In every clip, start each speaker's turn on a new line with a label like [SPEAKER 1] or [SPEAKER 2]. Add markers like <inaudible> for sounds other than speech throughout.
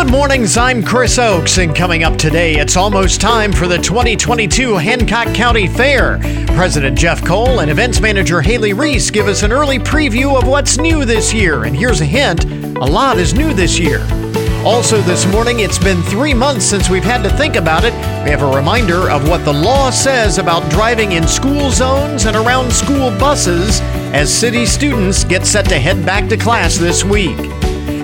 [SPEAKER 1] Good mornings, I'm Chris Oakes, and coming up today, it's almost time for the 2022 Hancock County Fair. President Jeff Cole and events manager Haley Reese give us an early preview of what's new this year, and here's a hint a lot is new this year. Also, this morning, it's been three months since we've had to think about it. We have a reminder of what the law says about driving in school zones and around school buses as city students get set to head back to class this week.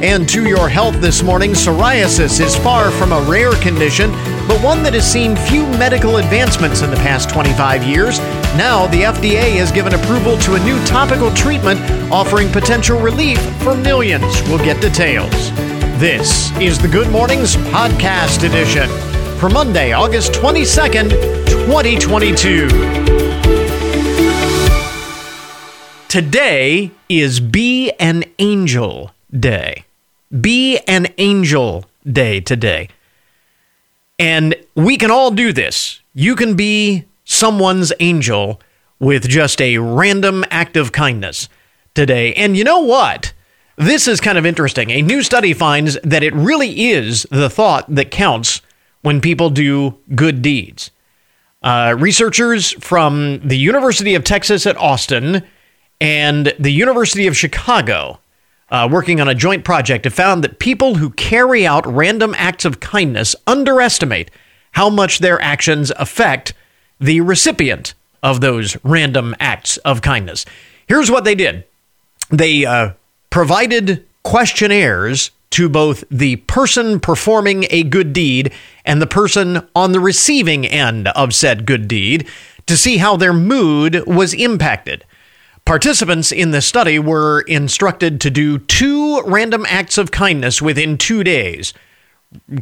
[SPEAKER 1] And to your health this morning, psoriasis is far from a rare condition, but one that has seen few medical advancements in the past 25 years. Now, the FDA has given approval to a new topical treatment offering potential relief for millions. We'll get details. This is the Good Mornings Podcast Edition for Monday, August 22nd, 2022. Today is Be an Angel Day. Be an Angel Day today. And we can all do this. You can be someone's angel with just a random act of kindness today. And you know what? This is kind of interesting. A new study finds that it really is the thought that counts when people do good deeds. Uh, researchers from the University of Texas at Austin and the University of Chicago uh, working on a joint project have found that people who carry out random acts of kindness underestimate how much their actions affect the recipient of those random acts of kindness. Here's what they did they uh, provided questionnaires to both the person performing a good deed and the person on the receiving end of said good deed to see how their mood was impacted. Participants in the study were instructed to do two random acts of kindness within two days.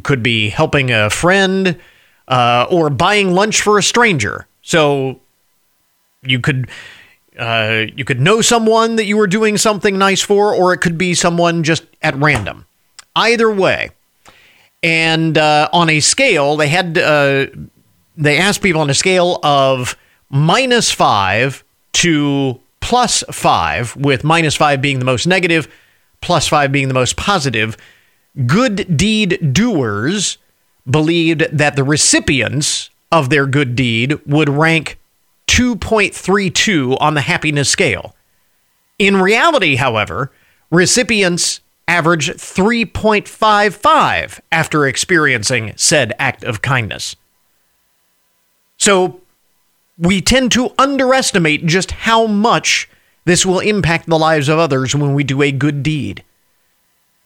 [SPEAKER 1] Could be helping a friend uh, or buying lunch for a stranger. So you could uh, you could know someone that you were doing something nice for, or it could be someone just at random. Either way, and uh, on a scale, they had uh, they asked people on a scale of minus five to plus five, with minus five being the most negative, plus five being the most positive, good deed doers believed that the recipients of their good deed would rank 2.32 on the happiness scale. In reality, however, recipients average 3.55 after experiencing said act of kindness. So we tend to underestimate just how much this will impact the lives of others when we do a good deed.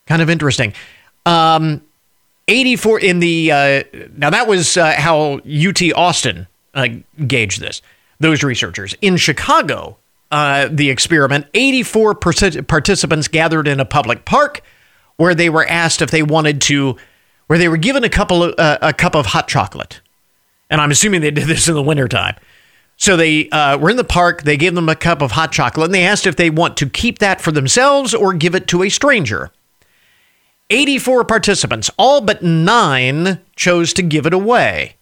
[SPEAKER 1] Kind of interesting. Um, 84 in the uh, now that was uh, how UT Austin uh, gauged this. Those researchers in Chicago, uh, the experiment, 84 participants gathered in a public park where they were asked if they wanted to, where they were given a couple of, uh, a cup of hot chocolate, and I'm assuming they did this in the wintertime. So they uh, were in the park. They gave them a cup of hot chocolate, and they asked if they want to keep that for themselves or give it to a stranger. 84 participants, all but nine chose to give it away,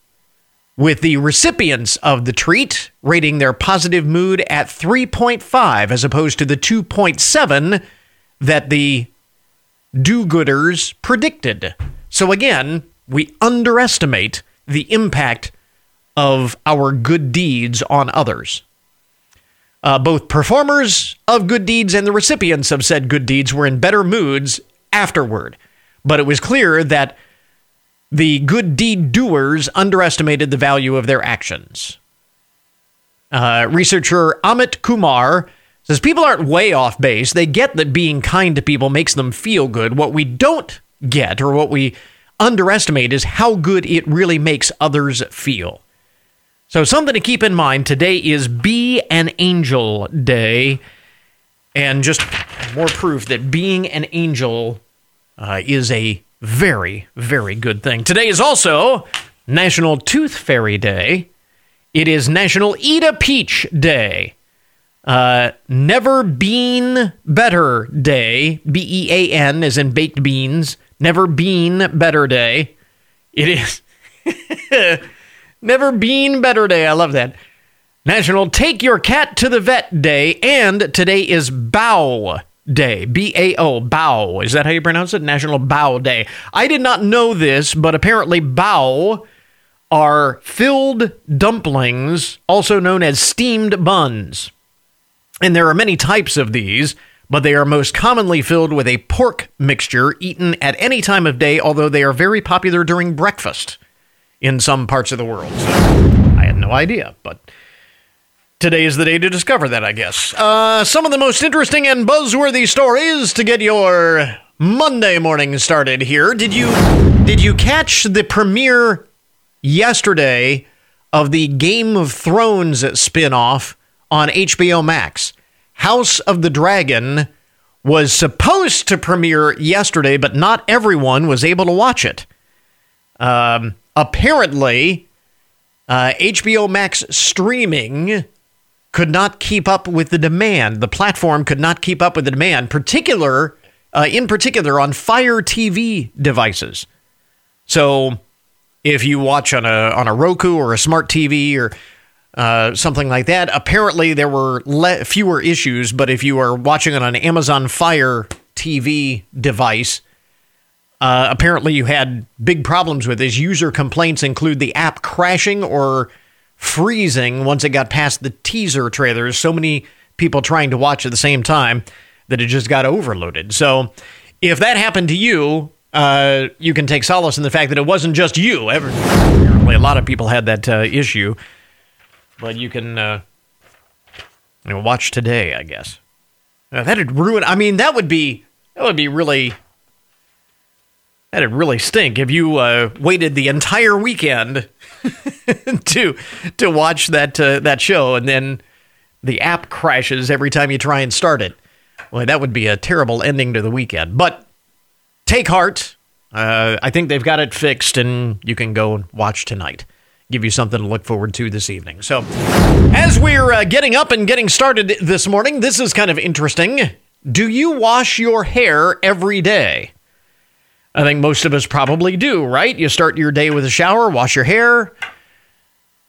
[SPEAKER 1] with the recipients of the treat rating their positive mood at 3.5 as opposed to the 2.7 that the do gooders predicted. So again, we underestimate the impact of our good deeds on others. Uh, both performers of good deeds and the recipients of said good deeds were in better moods afterward, but it was clear that the good deed doers underestimated the value of their actions. Uh, researcher Amit Kumar says people aren't way off base. They get that being kind to people makes them feel good. What we don't get, or what we underestimate, is how good it really makes others feel. So, something to keep in mind today is Be an Angel Day. And just more proof that being an angel uh, is a very, very good thing. Today is also National Tooth Fairy Day. It is National Eat a Peach Day. Uh, Never Bean Better Day. B E A N, as in baked beans. Never Bean Better Day. It is. <laughs> Never been better day. I love that. National Take Your Cat to the Vet Day, and today is Bow Day. B A O, Bao. Is that how you pronounce it? National Bao Day. I did not know this, but apparently Bao are filled dumplings, also known as steamed buns. And there are many types of these, but they are most commonly filled with a pork mixture eaten at any time of day, although they are very popular during breakfast in some parts of the world. So I had no idea, but today is the day to discover that, I guess. Uh, some of the most interesting and buzzworthy stories to get your Monday morning started here. Did you did you catch the premiere yesterday of the Game of Thrones spinoff on HBO Max? House of the Dragon was supposed to premiere yesterday, but not everyone was able to watch it. Um, apparently, uh, HBO Max streaming could not keep up with the demand. The platform could not keep up with the demand, particular, uh, in particular on Fire TV devices. So, if you watch on a on a Roku or a smart TV or uh, something like that, apparently there were le- fewer issues. But if you are watching it on an Amazon Fire TV device, uh, apparently you had big problems with this. User complaints include the app crashing or freezing once it got past the teaser trailers. So many people trying to watch at the same time that it just got overloaded. So if that happened to you, uh, you can take solace in the fact that it wasn't just you. Ever, apparently, a lot of people had that uh, issue. But you can uh, you know, watch today, I guess. That'd ruin. I mean, that would be that would be really that'd really stink if you uh, waited the entire weekend <laughs> to to watch that uh, that show and then the app crashes every time you try and start it. Well, that would be a terrible ending to the weekend. But take heart. Uh, I think they've got it fixed, and you can go and watch tonight. Give you something to look forward to this evening. So, as we're uh, getting up and getting started this morning, this is kind of interesting. Do you wash your hair every day? I think most of us probably do, right? You start your day with a shower, wash your hair,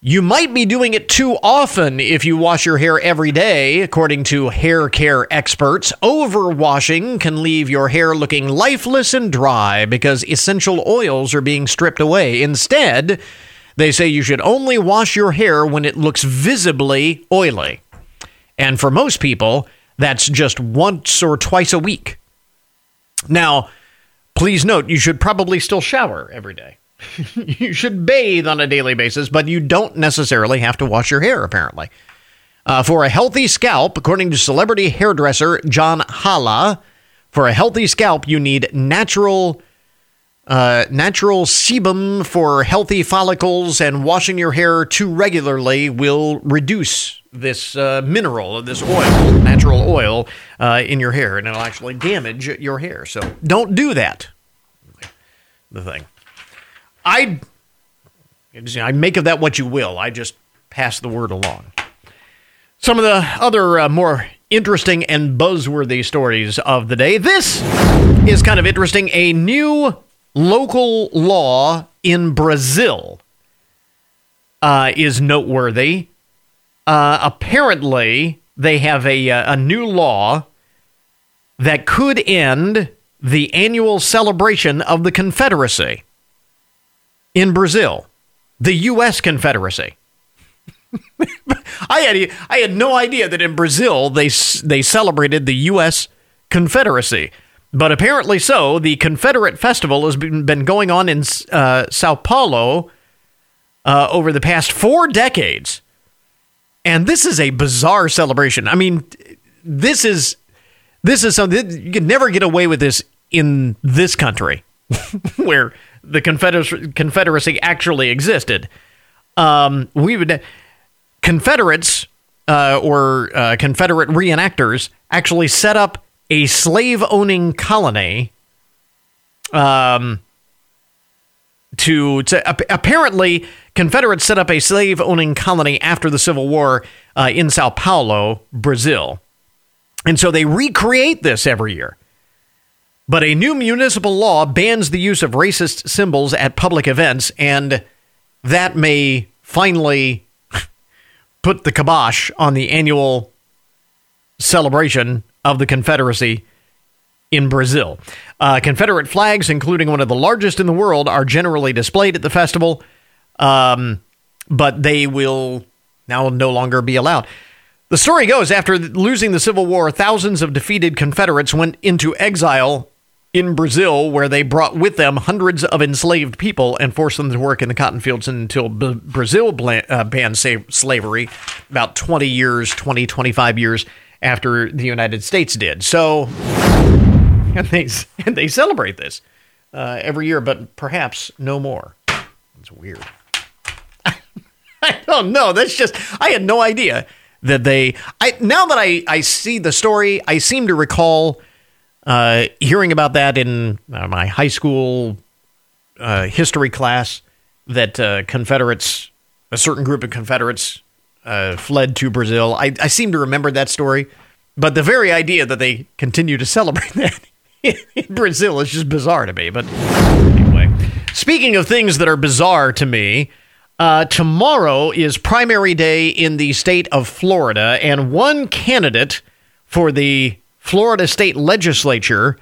[SPEAKER 1] you might be doing it too often if you wash your hair every day, according to hair care experts. Overwashing can leave your hair looking lifeless and dry because essential oils are being stripped away. Instead, they say you should only wash your hair when it looks visibly oily. And for most people, that's just once or twice a week. Now, please note, you should probably still shower every day. <laughs> you should bathe on a daily basis, but you don't necessarily have to wash your hair, apparently. Uh, for a healthy scalp, according to celebrity hairdresser John Halla, for a healthy scalp, you need natural uh, natural sebum for healthy follicles, and washing your hair too regularly will reduce this uh, mineral, this oil, natural oil, uh, in your hair, and it'll actually damage your hair. So don't do that. The thing. I, I make of that what you will. I just pass the word along. Some of the other uh, more interesting and buzzworthy stories of the day. This is kind of interesting. A new local law in Brazil uh, is noteworthy. Uh, apparently, they have a, uh, a new law that could end the annual celebration of the Confederacy in Brazil, the U.S. Confederacy. <laughs> I had I had no idea that in Brazil they they celebrated the U.S. Confederacy, but apparently so. The Confederate Festival has been, been going on in uh, Sao Paulo uh, over the past four decades, and this is a bizarre celebration. I mean, this is this is something you can never get away with this in this country, <laughs> where the Confederacy, Confederacy actually existed. Um, we would Confederates uh, or uh, Confederate reenactors actually set up a slave owning colony. Um, to, to apparently Confederates set up a slave owning colony after the Civil War uh, in Sao Paulo, Brazil, and so they recreate this every year. But a new municipal law bans the use of racist symbols at public events, and that may finally <laughs> put the kibosh on the annual celebration of the Confederacy in Brazil. Uh, Confederate flags, including one of the largest in the world, are generally displayed at the festival, um, but they will now no longer be allowed. The story goes after losing the Civil War, thousands of defeated Confederates went into exile in Brazil, where they brought with them hundreds of enslaved people and forced them to work in the cotton fields until B- Brazil bla- uh, banned sa- slavery about 20 years, 20, 25 years after the United States did. So, and they, <laughs> and they celebrate this uh, every year, but perhaps no more. It's weird. <laughs> I don't know. That's just, I had no idea that they, I, now that I, I see the story, I seem to recall uh, hearing about that in uh, my high school uh, history class, that uh, Confederates, a certain group of Confederates, uh, fled to Brazil. I, I seem to remember that story, but the very idea that they continue to celebrate <laughs> that in Brazil is just bizarre to me. But anyway, speaking of things that are bizarre to me. Uh, tomorrow is primary day in the state of Florida, and one candidate for the Florida state legislature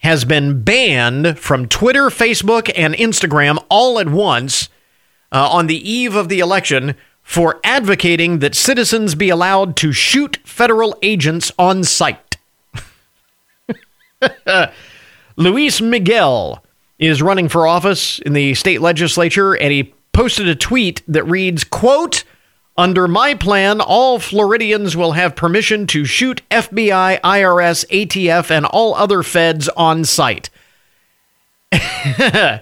[SPEAKER 1] has been banned from Twitter, Facebook, and Instagram all at once uh, on the eve of the election for advocating that citizens be allowed to shoot federal agents on sight. <laughs> Luis Miguel is running for office in the state legislature, and he posted a tweet that reads, quote, under my plan, all Floridians will have permission to shoot FBI, IRS, ATF, and all other feds on site. <laughs>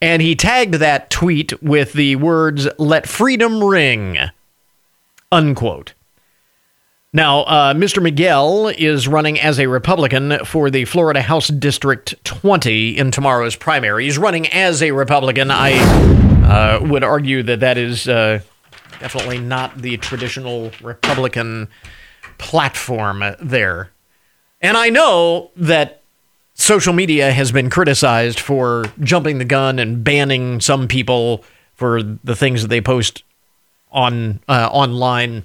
[SPEAKER 1] and he tagged that tweet with the words, let freedom ring, unquote. Now, uh, Mr. Miguel is running as a Republican for the Florida House District 20 in tomorrow's primary. He's running as a Republican. I uh, would argue that that is. Uh, Definitely not the traditional Republican platform there. And I know that social media has been criticized for jumping the gun and banning some people for the things that they post on uh, online,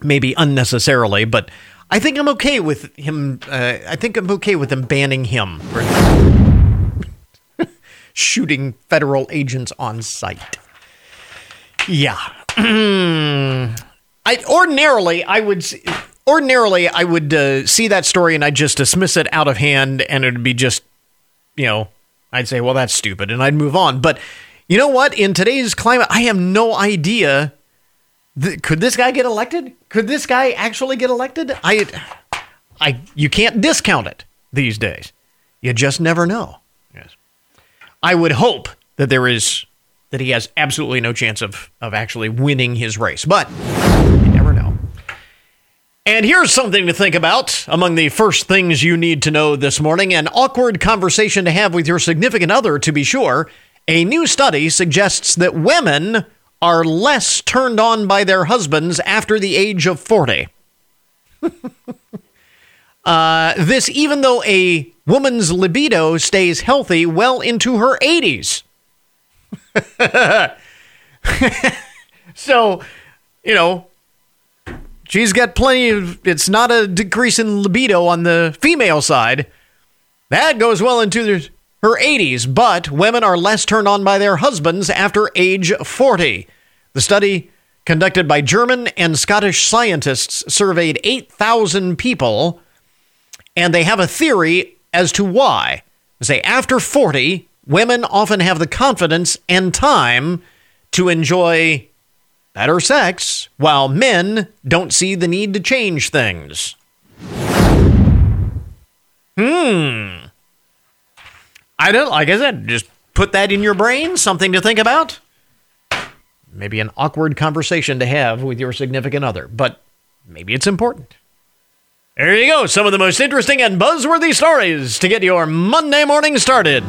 [SPEAKER 1] maybe unnecessarily. But I think I'm okay with him. Uh, I think I'm okay with them banning him for <laughs> shooting federal agents on site. Yeah, <clears throat> I ordinarily I would ordinarily I would uh, see that story and I'd just dismiss it out of hand and it'd be just you know I'd say well that's stupid and I'd move on. But you know what? In today's climate, I have no idea. Th- could this guy get elected? Could this guy actually get elected? I, I, you can't discount it these days. You just never know. Yes, I would hope that there is that he has absolutely no chance of, of actually winning his race. But you never know. And here's something to think about among the first things you need to know this morning an awkward conversation to have with your significant other, to be sure. A new study suggests that women are less turned on by their husbands after the age of 40. <laughs> uh, this, even though a woman's libido stays healthy well into her 80s. <laughs> so, you know, she's got plenty of. It's not a decrease in libido on the female side. That goes well into her 80s, but women are less turned on by their husbands after age 40. The study conducted by German and Scottish scientists surveyed 8,000 people, and they have a theory as to why. They say after 40, women often have the confidence and time to enjoy better sex, while men don't see the need to change things. Hmm. I don't, like I said, just put that in your brain, something to think about. Maybe an awkward conversation to have with your significant other, but maybe it's important. There you go, some of the most interesting and buzzworthy stories to get your Monday morning started.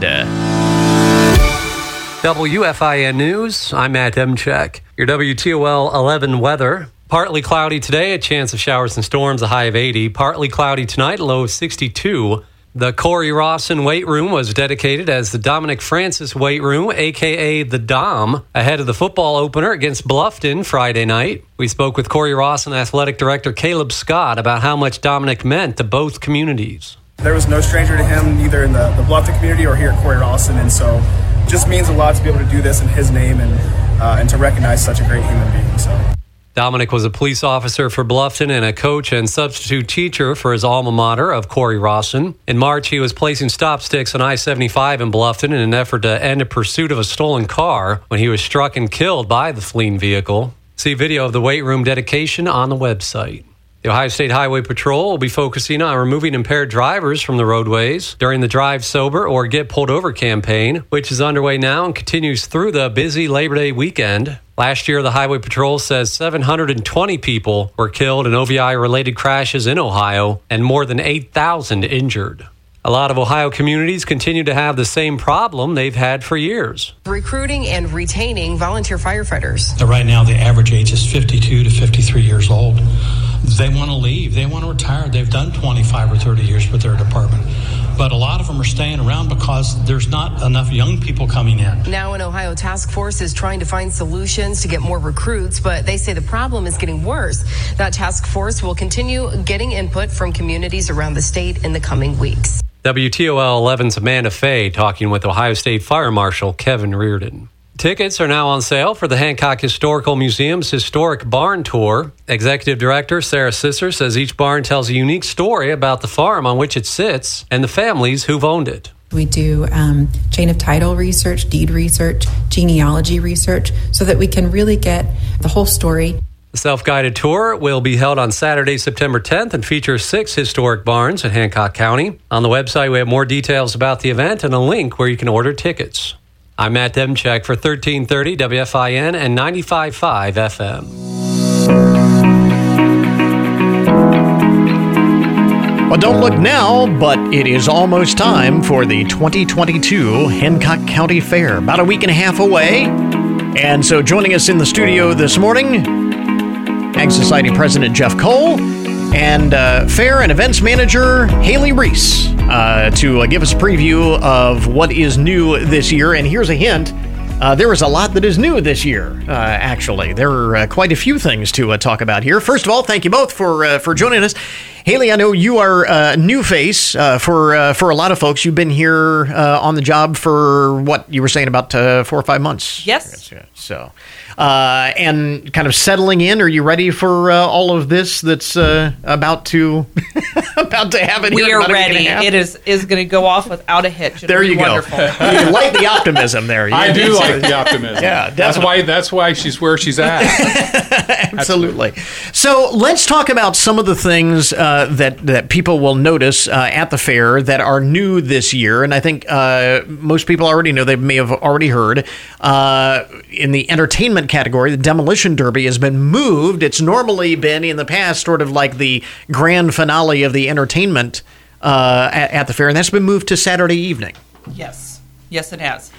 [SPEAKER 2] WFIN News, I'm Matt Demchek. Your WTOL 11 weather. Partly cloudy today, a chance of showers and storms, a high of 80. Partly cloudy tonight, low of 62. The Cory-Rawson weight room was dedicated as the Dominic Francis weight room, aka the Dom, ahead of the football opener against Bluffton Friday night. We spoke with Cory-Rawson athletic director Caleb Scott about how much Dominic meant to both communities.
[SPEAKER 3] There was no stranger to him, either in the, the Bluffton community or here at Cory-Rawson, and so just means a lot to be able to do this in his name and uh, and to recognize such a great human being. So.
[SPEAKER 2] Dominic was a police officer for Bluffton and a coach and substitute teacher for his alma mater of Cory-Rawson. In March, he was placing stop sticks on I 75 in Bluffton in an effort to end a pursuit of a stolen car when he was struck and killed by the fleeing vehicle. See video of the weight room dedication on the website. The Ohio State Highway Patrol will be focusing on removing impaired drivers from the roadways during the Drive Sober or Get Pulled Over campaign, which is underway now and continues through the busy Labor Day weekend. Last year, the Highway Patrol says 720 people were killed in OVI related crashes in Ohio and more than 8,000 injured. A lot of Ohio communities continue to have the same problem they've had for years.
[SPEAKER 4] Recruiting and retaining volunteer firefighters.
[SPEAKER 5] Right now, the average age is 52 to 53 years old. They want to leave, they want to retire. They've done 25 or 30 years with their department. But a lot of them are staying around because there's not enough young people coming in.
[SPEAKER 4] Now, an Ohio task force is trying to find solutions to get more recruits, but they say the problem is getting worse. That task force will continue getting input from communities around the state in the coming weeks.
[SPEAKER 2] WTOL 11's Amanda Fay talking with Ohio State Fire Marshal Kevin Reardon. Tickets are now on sale for the Hancock Historical Museum's Historic Barn Tour. Executive Director Sarah Sisser says each barn tells a unique story about the farm on which it sits and the families who've owned it.
[SPEAKER 6] We do um, chain of title research, deed research, genealogy research, so that we can really get the whole story.
[SPEAKER 2] The self guided tour will be held on Saturday, September 10th and features six historic barns in Hancock County. On the website, we have more details about the event and a link where you can order tickets. I'm Matt Demchek for 1330 WFIN and 95.5 FM.
[SPEAKER 1] Well, don't look now, but it is almost time for the 2022 Hancock County Fair. About a week and a half away. And so joining us in the studio this morning, Ag Society President Jeff Cole and uh, Fair and Events Manager Haley Reese uh, to uh, give us a preview of what is new this year. And here's a hint. Uh, there is a lot that is new this year. Uh, actually, there are uh, quite a few things to uh, talk about here. First of all, thank you both for uh, for joining us. Haley, I know you are a new face uh, for for a lot of folks. You've been here on the job for what you were saying about four or five months.
[SPEAKER 7] Yes.
[SPEAKER 1] So, and kind of settling in. Are you ready for all of this that's about to <laughs> about to happen?
[SPEAKER 7] We
[SPEAKER 1] here
[SPEAKER 7] are ready. It is is going to go off without a hitch. It'll
[SPEAKER 1] there you go.
[SPEAKER 7] wonderful. <laughs>
[SPEAKER 1] you like the optimism there.
[SPEAKER 8] Yeah.
[SPEAKER 1] I
[SPEAKER 8] do like the optimism.
[SPEAKER 1] Yeah,
[SPEAKER 8] that's why that's why she's where she's at. <laughs>
[SPEAKER 1] Absolutely. So let's talk about some of the things uh, that that people will notice uh, at the fair that are new this year, and I think uh, most people already know. They may have already heard. Uh, in the entertainment category, the Demolition Derby has been moved. It's normally been in the past sort of like the grand finale of the entertainment uh, at, at the fair, and that's been moved to Saturday evening.
[SPEAKER 7] yes, yes, it has.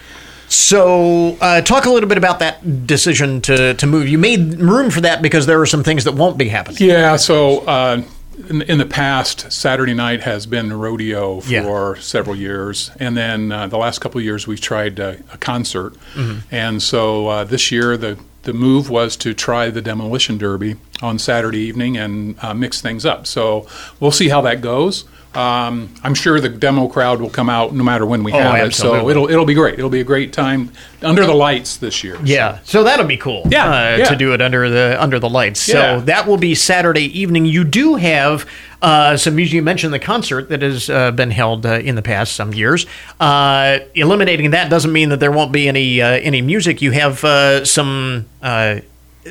[SPEAKER 1] So, uh, talk a little bit about that decision to, to move. You made room for that because there are some things that won't be happening.
[SPEAKER 8] yeah. So uh, in, in the past, Saturday night has been rodeo for
[SPEAKER 1] Yeah.
[SPEAKER 8] several years, and then uh, the last couple of years we've tried uh, a concert,
[SPEAKER 1] Mm-hmm.
[SPEAKER 8] and so uh, this year the the move was to try the demolition derby on Saturday evening and uh, mix things up. So we'll see how that goes. Um, I'm sure the demo crowd will come out no matter when we
[SPEAKER 1] Oh,
[SPEAKER 8] have it. So it'll it'll be great. It'll be a great time under the lights this year.
[SPEAKER 1] Yeah, so that'll be cool.
[SPEAKER 8] Yeah,
[SPEAKER 1] uh,
[SPEAKER 8] yeah.
[SPEAKER 1] to do it under the under the lights.
[SPEAKER 8] Yeah.
[SPEAKER 1] So that will be Saturday evening. You do have uh, some music. You mentioned the concert that has uh, been held uh, in the past some years. Uh, eliminating that doesn't mean that there won't be any uh, any music. You have uh, some uh,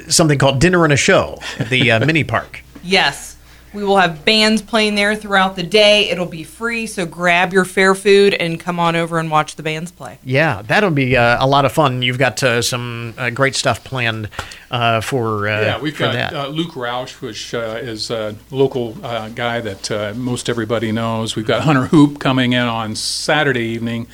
[SPEAKER 1] something called dinner and a show at the uh, <laughs> mini park.
[SPEAKER 7] Yes, we will have bands playing there throughout the day. It'll be free, so grab your fair food and come on over and watch the bands play.
[SPEAKER 1] Yeah, that'll be uh, a lot of fun. You've got uh, some uh, great stuff planned uh, for uh,
[SPEAKER 8] Yeah, we've
[SPEAKER 1] for
[SPEAKER 8] got
[SPEAKER 1] that.
[SPEAKER 8] uh, Luke Roush, which uh, is a local uh, guy that uh, most everybody knows. We've got Hunter Hoop coming in on Saturday evening,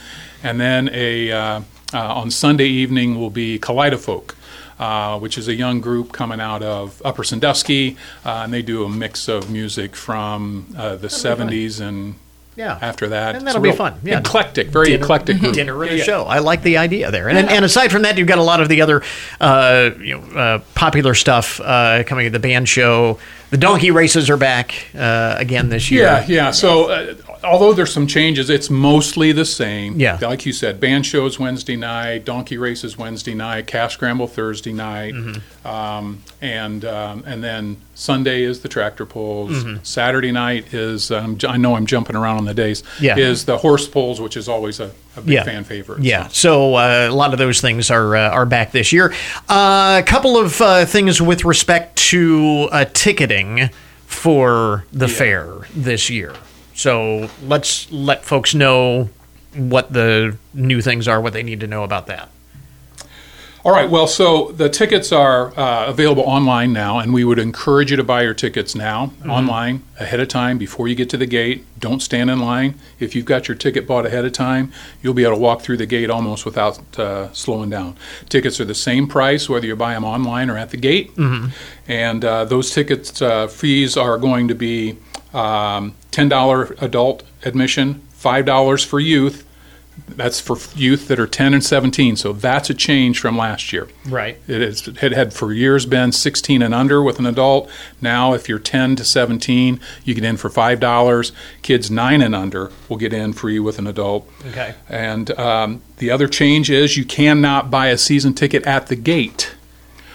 [SPEAKER 8] and then a uh, uh, on Sunday evening will be Kaleidofolk. Uh, which is a young group coming out of Upper Sandusky, uh, and they do a mix of music from uh, the 70s and
[SPEAKER 1] Yeah.
[SPEAKER 8] After that,
[SPEAKER 1] And that'll be fun. Yeah.
[SPEAKER 8] eclectic, very
[SPEAKER 1] Dinner-
[SPEAKER 8] eclectic group.
[SPEAKER 1] dinner and a
[SPEAKER 8] Yeah.
[SPEAKER 1] show. I like the idea there. And, and aside from that, you've got a lot of the other uh, you know, uh, popular stuff uh, coming. At the band show, the donkey races are back uh, again this year.
[SPEAKER 8] Yeah, yeah. So, uh, although there's some changes, it's mostly the same.
[SPEAKER 1] Yeah.
[SPEAKER 8] Like you said, band shows Wednesday night, donkey races Wednesday night, calf scramble Thursday night,
[SPEAKER 1] Mm-hmm.
[SPEAKER 8] um, and um, and then Sunday is the tractor pulls.
[SPEAKER 1] Mm-hmm.
[SPEAKER 8] Saturday night is um, I know I'm jumping around on the days.
[SPEAKER 1] Yeah.
[SPEAKER 8] Is the horse pulls, which is always a, a big
[SPEAKER 1] Yeah.
[SPEAKER 8] fan favorite.
[SPEAKER 1] Yeah, so uh, a lot of those things are uh, are back this year. Uh, a couple of uh, things with respect to uh, ticketing for the fair this year. So let's let folks know what the new things are, what they need to know about that.
[SPEAKER 8] All right. Well, so the tickets are uh, available online now, and we would encourage you to buy your tickets now online ahead of time before you get to the gate. Don't stand in line. If you've got your ticket bought ahead of time, you'll be able to walk through the gate almost without uh, slowing down. Tickets are the same price whether you buy them online or at the gate, and uh, those tickets uh, fees are going to be um, ten dollar adult admission, five dollars for youth. That's for youth that are 10 and 17, so that's a change from last year.
[SPEAKER 1] Right.
[SPEAKER 8] It, is, it had for years been 16 and under with an adult. Now, if you're 10 to 17, you get in for $5. Kids 9 and under will get in free with an adult.
[SPEAKER 1] Okay.
[SPEAKER 8] And um, the other change is you cannot buy a season ticket at the gate.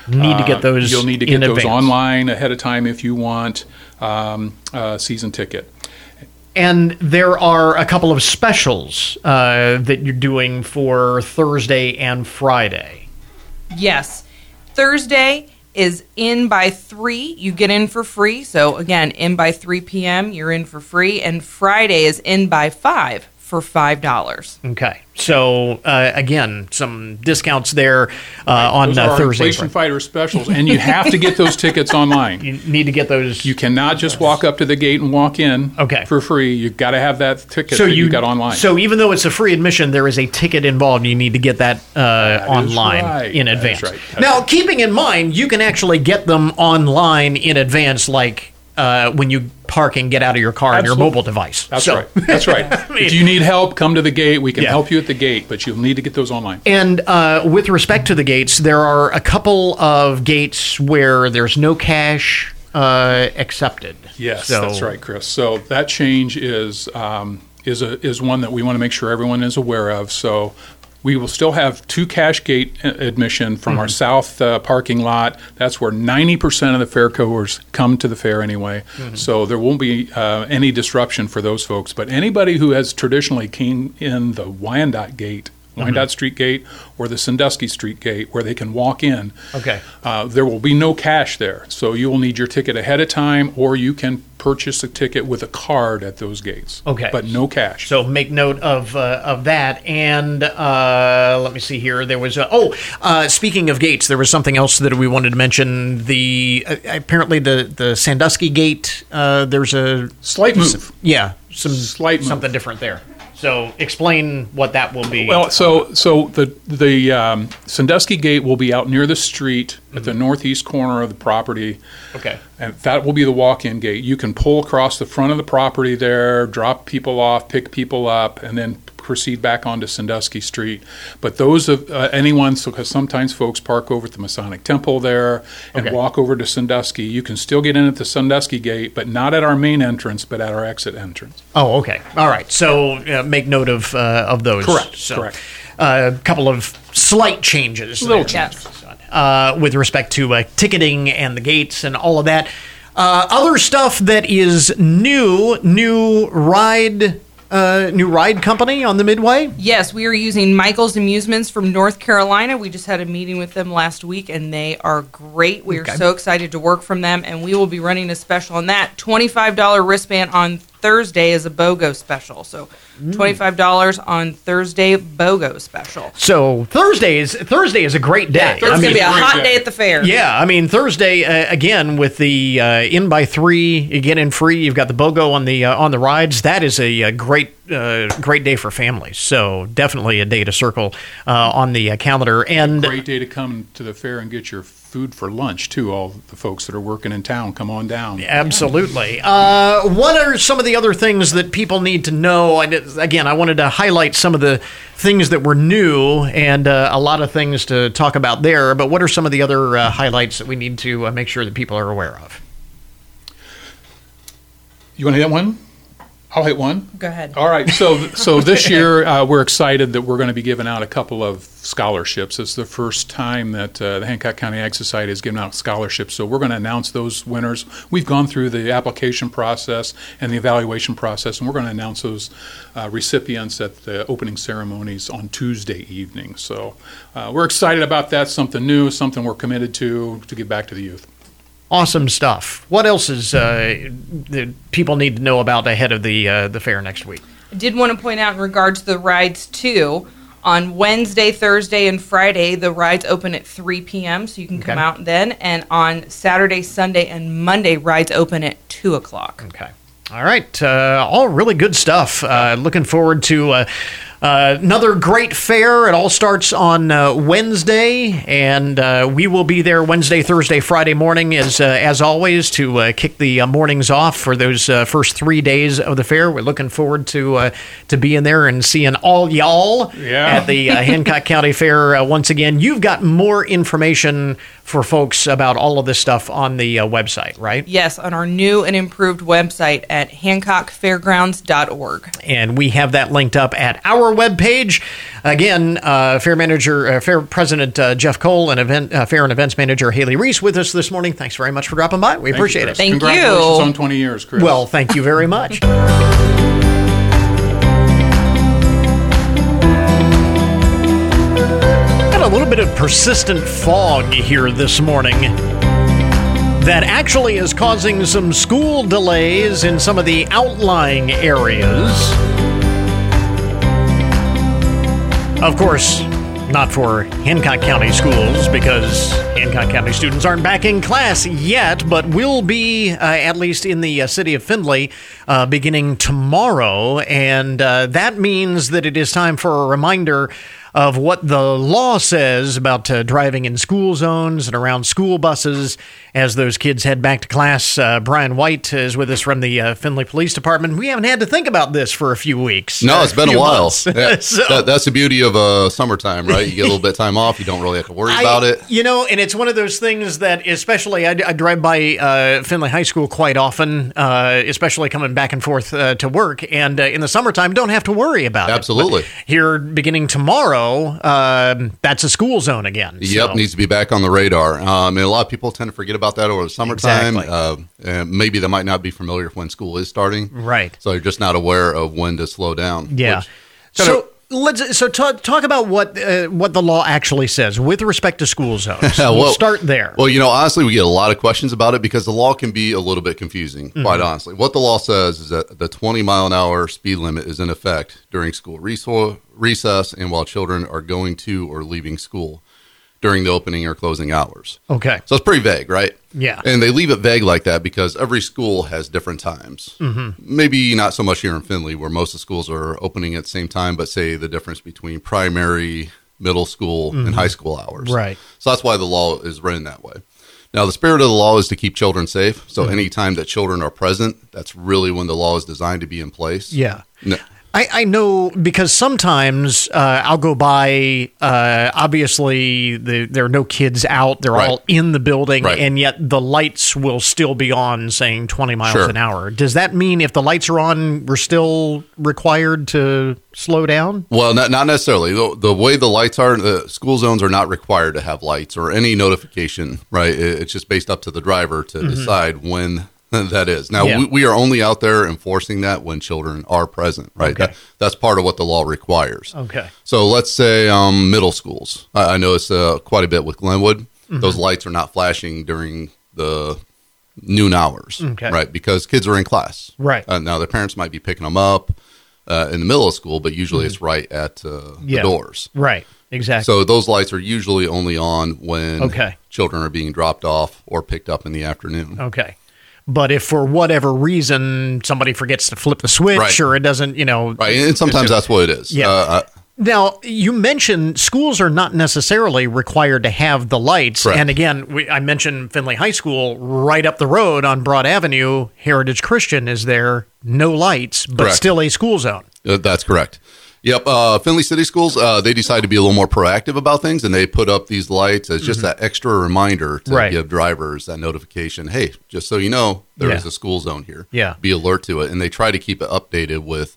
[SPEAKER 1] Need to get
[SPEAKER 8] Uh,
[SPEAKER 1] those.
[SPEAKER 8] You'll need to get those
[SPEAKER 1] advance.
[SPEAKER 8] online ahead of time if you want um, a season ticket.
[SPEAKER 1] And there are a couple of specials uh, that you're doing for Thursday and Friday.
[SPEAKER 7] Yes. Thursday is in by 3. You get in for free. So, again, in by 3 p.m., you're in for free. And Friday is in by 5 for $5.
[SPEAKER 1] Okay. So uh, again, some discounts there uh, on
[SPEAKER 8] Those
[SPEAKER 1] uh,
[SPEAKER 8] are
[SPEAKER 1] Thursday.
[SPEAKER 8] inflation fighter specials, and you have to get those <laughs> tickets online.
[SPEAKER 1] You need to get those.
[SPEAKER 8] You cannot just walk up to the gate and walk in
[SPEAKER 1] Okay.
[SPEAKER 8] for free. You've got to have that ticket
[SPEAKER 1] so
[SPEAKER 8] that you,
[SPEAKER 1] you
[SPEAKER 8] got online.
[SPEAKER 1] So even though it's a free admission, there is a ticket involved. You need to get that, uh,
[SPEAKER 8] is
[SPEAKER 1] online
[SPEAKER 8] right.
[SPEAKER 1] in
[SPEAKER 8] That is
[SPEAKER 1] advance.
[SPEAKER 8] right. That's
[SPEAKER 1] now,
[SPEAKER 8] right.
[SPEAKER 1] keeping in mind, you can actually get them online in advance, like uh, when you park and get out of your car on your mobile device.
[SPEAKER 8] That's
[SPEAKER 1] So-
[SPEAKER 8] right. That's right. <laughs> if you need help, come to the gate. We can
[SPEAKER 1] Yeah.
[SPEAKER 8] help you at the gate, but you'll need to get those online.
[SPEAKER 1] And uh, with respect to the gates, there are a couple of gates where there's no cash uh, accepted.
[SPEAKER 8] Yes,
[SPEAKER 1] So-
[SPEAKER 8] that's right, Chris. So that change is um, is a is one that we want to make sure everyone is aware of. So we will still have two cash gate admission from
[SPEAKER 1] Mm-hmm.
[SPEAKER 8] our south uh, parking lot. That's where ninety percent of the fairgoers come to the fair anyway.
[SPEAKER 1] Mm-hmm.
[SPEAKER 8] So there won't be uh, any disruption for those folks. But anybody who has traditionally came in the Wyandotte gate.
[SPEAKER 1] Mm-hmm.
[SPEAKER 8] Street Gate or the Sandusky Street Gate, where they can walk in.
[SPEAKER 1] Okay.
[SPEAKER 8] Uh, there will be no cash there, so you will need your ticket ahead of time, or you can purchase a ticket with a card at those gates.
[SPEAKER 1] Okay.
[SPEAKER 8] but no cash.
[SPEAKER 1] So make note of uh, of that. And uh, let me see here. There was a, oh, uh, speaking of gates, there was something else that we wanted to mention. The uh, apparently the the Sandusky gate. Uh, there's a
[SPEAKER 8] Slight move.
[SPEAKER 1] yeah, some
[SPEAKER 8] Slight move.
[SPEAKER 1] something different there. So explain what that will be.
[SPEAKER 8] Well, so so the the um, Sandusky Gate will be out near the street at the northeast corner of the property.
[SPEAKER 1] okay.
[SPEAKER 8] And that will be the walk-in gate. You can pull across the front of the property there, drop people off, pick people up, and then proceed back onto Sandusky Street. But those of uh, anyone, so because sometimes folks park over at the Masonic Temple there and
[SPEAKER 1] Okay.
[SPEAKER 8] walk over to Sandusky, you can still get in at the Sandusky Gate, but not at our main entrance, but at our exit entrance.
[SPEAKER 1] Oh, okay. All right. So uh, make note of uh, of those.
[SPEAKER 8] Correct,
[SPEAKER 1] So,
[SPEAKER 8] correct.
[SPEAKER 1] A couple of slight changes.
[SPEAKER 8] Little
[SPEAKER 1] there.
[SPEAKER 8] changes.
[SPEAKER 1] uh, with respect to uh, ticketing and the gates and all of that. Uh, other stuff that is new, new ride, uh, new ride company on the Midway.
[SPEAKER 7] Yes, we are using Michael's Amusements from North Carolina. We just had a meeting with them last week, and they are great. We
[SPEAKER 1] Okay.
[SPEAKER 7] are so excited to work from them, and we will be running a special on that. Twenty-five dollar wristband on Thursday is a BOGO special. So,
[SPEAKER 1] Mm.
[SPEAKER 7] twenty-five dollars on Thursday BOGO special.
[SPEAKER 1] So Thursday is Thursday is a great day.
[SPEAKER 7] So it's
[SPEAKER 1] I
[SPEAKER 7] gonna
[SPEAKER 1] mean,
[SPEAKER 7] be a hot
[SPEAKER 8] day.
[SPEAKER 7] day at the fair.
[SPEAKER 1] Yeah, I mean Thursday uh, again with the uh, in by three, you get in free. You've got the BOGO on the uh, on the rides. That is a, uh great uh, great day for families. So definitely a day to circle uh, on the uh, calendar. And
[SPEAKER 8] Great day to come to the fair and get your food for lunch too. All the folks that are working in town, come on down.
[SPEAKER 1] Absolutely. Uh, what are some of the other things that people need to know? And again, I wanted to highlight some of the things that were new and uh, a lot of things to talk about there. But what are some of the other uh, highlights that we need to uh, make sure that people are aware of?
[SPEAKER 8] You want to hit one? I'll hit one.
[SPEAKER 7] Go ahead.
[SPEAKER 8] All right. So, so this <laughs> year uh, we're excited that we're going to be giving out a couple of scholarships. It's the first time that uh, the Hancock County Ag Society has given out scholarships. So we're going to announce those winners. We've gone through the application process and the evaluation process, and we're going to announce those uh, recipients at the opening ceremonies on Tuesday evening. So uh, we're excited about that. Something new, something we're committed to to give back to the youth.
[SPEAKER 1] Awesome stuff. What else is uh, that people need to know about ahead of the uh, the fair next week?
[SPEAKER 7] I did want to point out in regards to the rides too. On Wednesday, Thursday, and Friday, the rides open at 3 p.m., so you can come out then. And on Saturday, Sunday, and Monday, rides open at 2 o'clock.
[SPEAKER 1] Okay. All right. Uh, all really good stuff. Uh, looking forward to uh, another great fair. It all starts on uh, Wednesday, and uh, we will be there Wednesday, Thursday, Friday morning, as uh, as always, to uh, kick the uh, mornings off for those uh, first three days of the fair. We're looking forward to uh, to being there and seeing all y'all
[SPEAKER 8] Yeah.
[SPEAKER 1] at the uh, Hancock <laughs> County Fair uh, once again. You've got more information for folks about all of this stuff on the uh, website, right?
[SPEAKER 7] Yes, on our new and improved website at hancockfairgrounds.org.
[SPEAKER 1] and we have that linked up at our webpage. Again, uh, Fair Manager, uh, Fair President uh, Jeff Cole, and event uh, Fair and Events Manager Haley Reese with us this morning. Thanks very much for dropping by. We
[SPEAKER 8] Thank
[SPEAKER 1] appreciate
[SPEAKER 8] Chris.
[SPEAKER 1] it.
[SPEAKER 7] Thank you.
[SPEAKER 8] Congratulations on 20 years, Chris.
[SPEAKER 1] Well, thank you very much. <laughs> Got a little bit of persistent fog here this morning that actually is causing some school delays in some of the outlying areas. Of course, not for Hancock County schools because Hancock County students aren't back in class yet, but will be uh, at least in the uh, city of Findlay uh, beginning tomorrow. And uh, that means that it is time for a reminder of what the law says about uh, driving in school zones and around school buses as those kids head back to class. Uh, Brian White is with us from the uh, Findlay Police Department. We haven't had to think about this for a few weeks.
[SPEAKER 9] No, it's been a <laughs> while. Yeah. <laughs>
[SPEAKER 1] So-
[SPEAKER 9] That- that's the beauty of uh, summertime, right? You get a little bit of time off. You don't really have to worry
[SPEAKER 1] I-
[SPEAKER 9] about it.
[SPEAKER 1] You know, and it's one of those things that, especially, I, I drive by uh, Findlay High School quite often, uh, especially coming back and forth uh, to work. And uh, in the summertime, don't have to worry about
[SPEAKER 9] Absolutely.
[SPEAKER 1] it. Absolutely. here, beginning tomorrow, um, that's a school zone again.
[SPEAKER 9] Yep,
[SPEAKER 1] So-
[SPEAKER 9] needs to be back on the radar. Um, and a lot of people tend to forget about that over the summertime.
[SPEAKER 1] Exactly.
[SPEAKER 9] Uh, and maybe they might not be familiar with when school is starting.
[SPEAKER 1] Right.
[SPEAKER 9] So they're just not aware of when to slow down.
[SPEAKER 1] Yeah. So. Let's so talk, talk about what uh, what the law actually says with respect to school zones. <laughs> We'll
[SPEAKER 9] well-
[SPEAKER 1] start there.
[SPEAKER 9] Well, you know, honestly, we get a lot of questions about it because the law can be a little bit confusing,
[SPEAKER 1] Mm-hmm.
[SPEAKER 9] quite honestly. What the law says is that the 20 mile an hour speed limit is in effect during school recess and while children are going to or leaving school during the opening or closing hours.
[SPEAKER 1] okay.
[SPEAKER 9] So it's pretty vague, right?
[SPEAKER 1] Yeah.
[SPEAKER 9] And they leave it vague like that because every school has different times. Mm-hmm. Maybe not so much here in Findlay, where most of the schools are opening at the same time, but say the difference between primary, middle school, and high school hours.
[SPEAKER 1] Right.
[SPEAKER 9] So that's why the law is written that way. Now, the spirit of the law is to keep children safe. So anytime that children are present, that's really when the law is designed to be in place.
[SPEAKER 1] Yeah.
[SPEAKER 9] No-
[SPEAKER 1] I, I know because sometimes uh, I'll go by. Uh, obviously, the, there are no kids out; they're
[SPEAKER 9] Right.
[SPEAKER 1] all in the building,
[SPEAKER 9] Right.
[SPEAKER 1] and yet the lights will still be on, saying twenty miles
[SPEAKER 9] Sure.
[SPEAKER 1] an hour. Does that mean if the lights are on, we're still required to slow down?
[SPEAKER 9] Well, not, not necessarily. The, the way the lights are, the school zones are not required to have lights or any notification, right? It- It's just based up to the driver to decide when <laughs> that is. Now,
[SPEAKER 1] Yeah.
[SPEAKER 9] we, we are only out there enforcing that when children are present, right?
[SPEAKER 1] Okay.
[SPEAKER 9] That, that's part of what the law requires.
[SPEAKER 1] Okay.
[SPEAKER 9] So let's say um, middle schools. I, I notice uh, quite a bit with Glenwood.
[SPEAKER 1] Mm-hmm.
[SPEAKER 9] Those lights are not flashing during the noon hours,
[SPEAKER 1] Okay.
[SPEAKER 9] right? Because kids are in class.
[SPEAKER 1] Right.
[SPEAKER 9] Uh, now, their parents might be picking them up uh, in the middle of school, but usually it's right at uh,
[SPEAKER 1] Mm-hmm. Yeah.
[SPEAKER 9] the doors.
[SPEAKER 1] Right. Exactly.
[SPEAKER 9] So those lights are usually only on when
[SPEAKER 1] Okay.
[SPEAKER 9] children are being dropped off or picked up in the afternoon.
[SPEAKER 1] Okay. But if for whatever reason somebody forgets to flip the switch
[SPEAKER 9] Right.
[SPEAKER 1] or it doesn't, you know,
[SPEAKER 9] Right, and sometimes that's what it is.
[SPEAKER 1] Yeah.
[SPEAKER 9] Uh, I-
[SPEAKER 1] Now, you mentioned schools are not necessarily required to have the lights. And again, we, I mentioned Findlay High School right up the road on Broad Avenue. Heritage Christian is there, no lights, but
[SPEAKER 9] Correct.
[SPEAKER 1] still a school zone.
[SPEAKER 9] Uh, That's correct. Yep. Uh, Findlay City Schools, uh, they decided to be a little more proactive about things and they put up these lights as just that extra reminder to
[SPEAKER 1] Mm-hmm. Right.
[SPEAKER 9] give drivers that notification. Hey, just so you know, there is
[SPEAKER 1] Yeah.
[SPEAKER 9] a school zone here.
[SPEAKER 1] Yeah.
[SPEAKER 9] Be alert to it. And they try to keep it updated with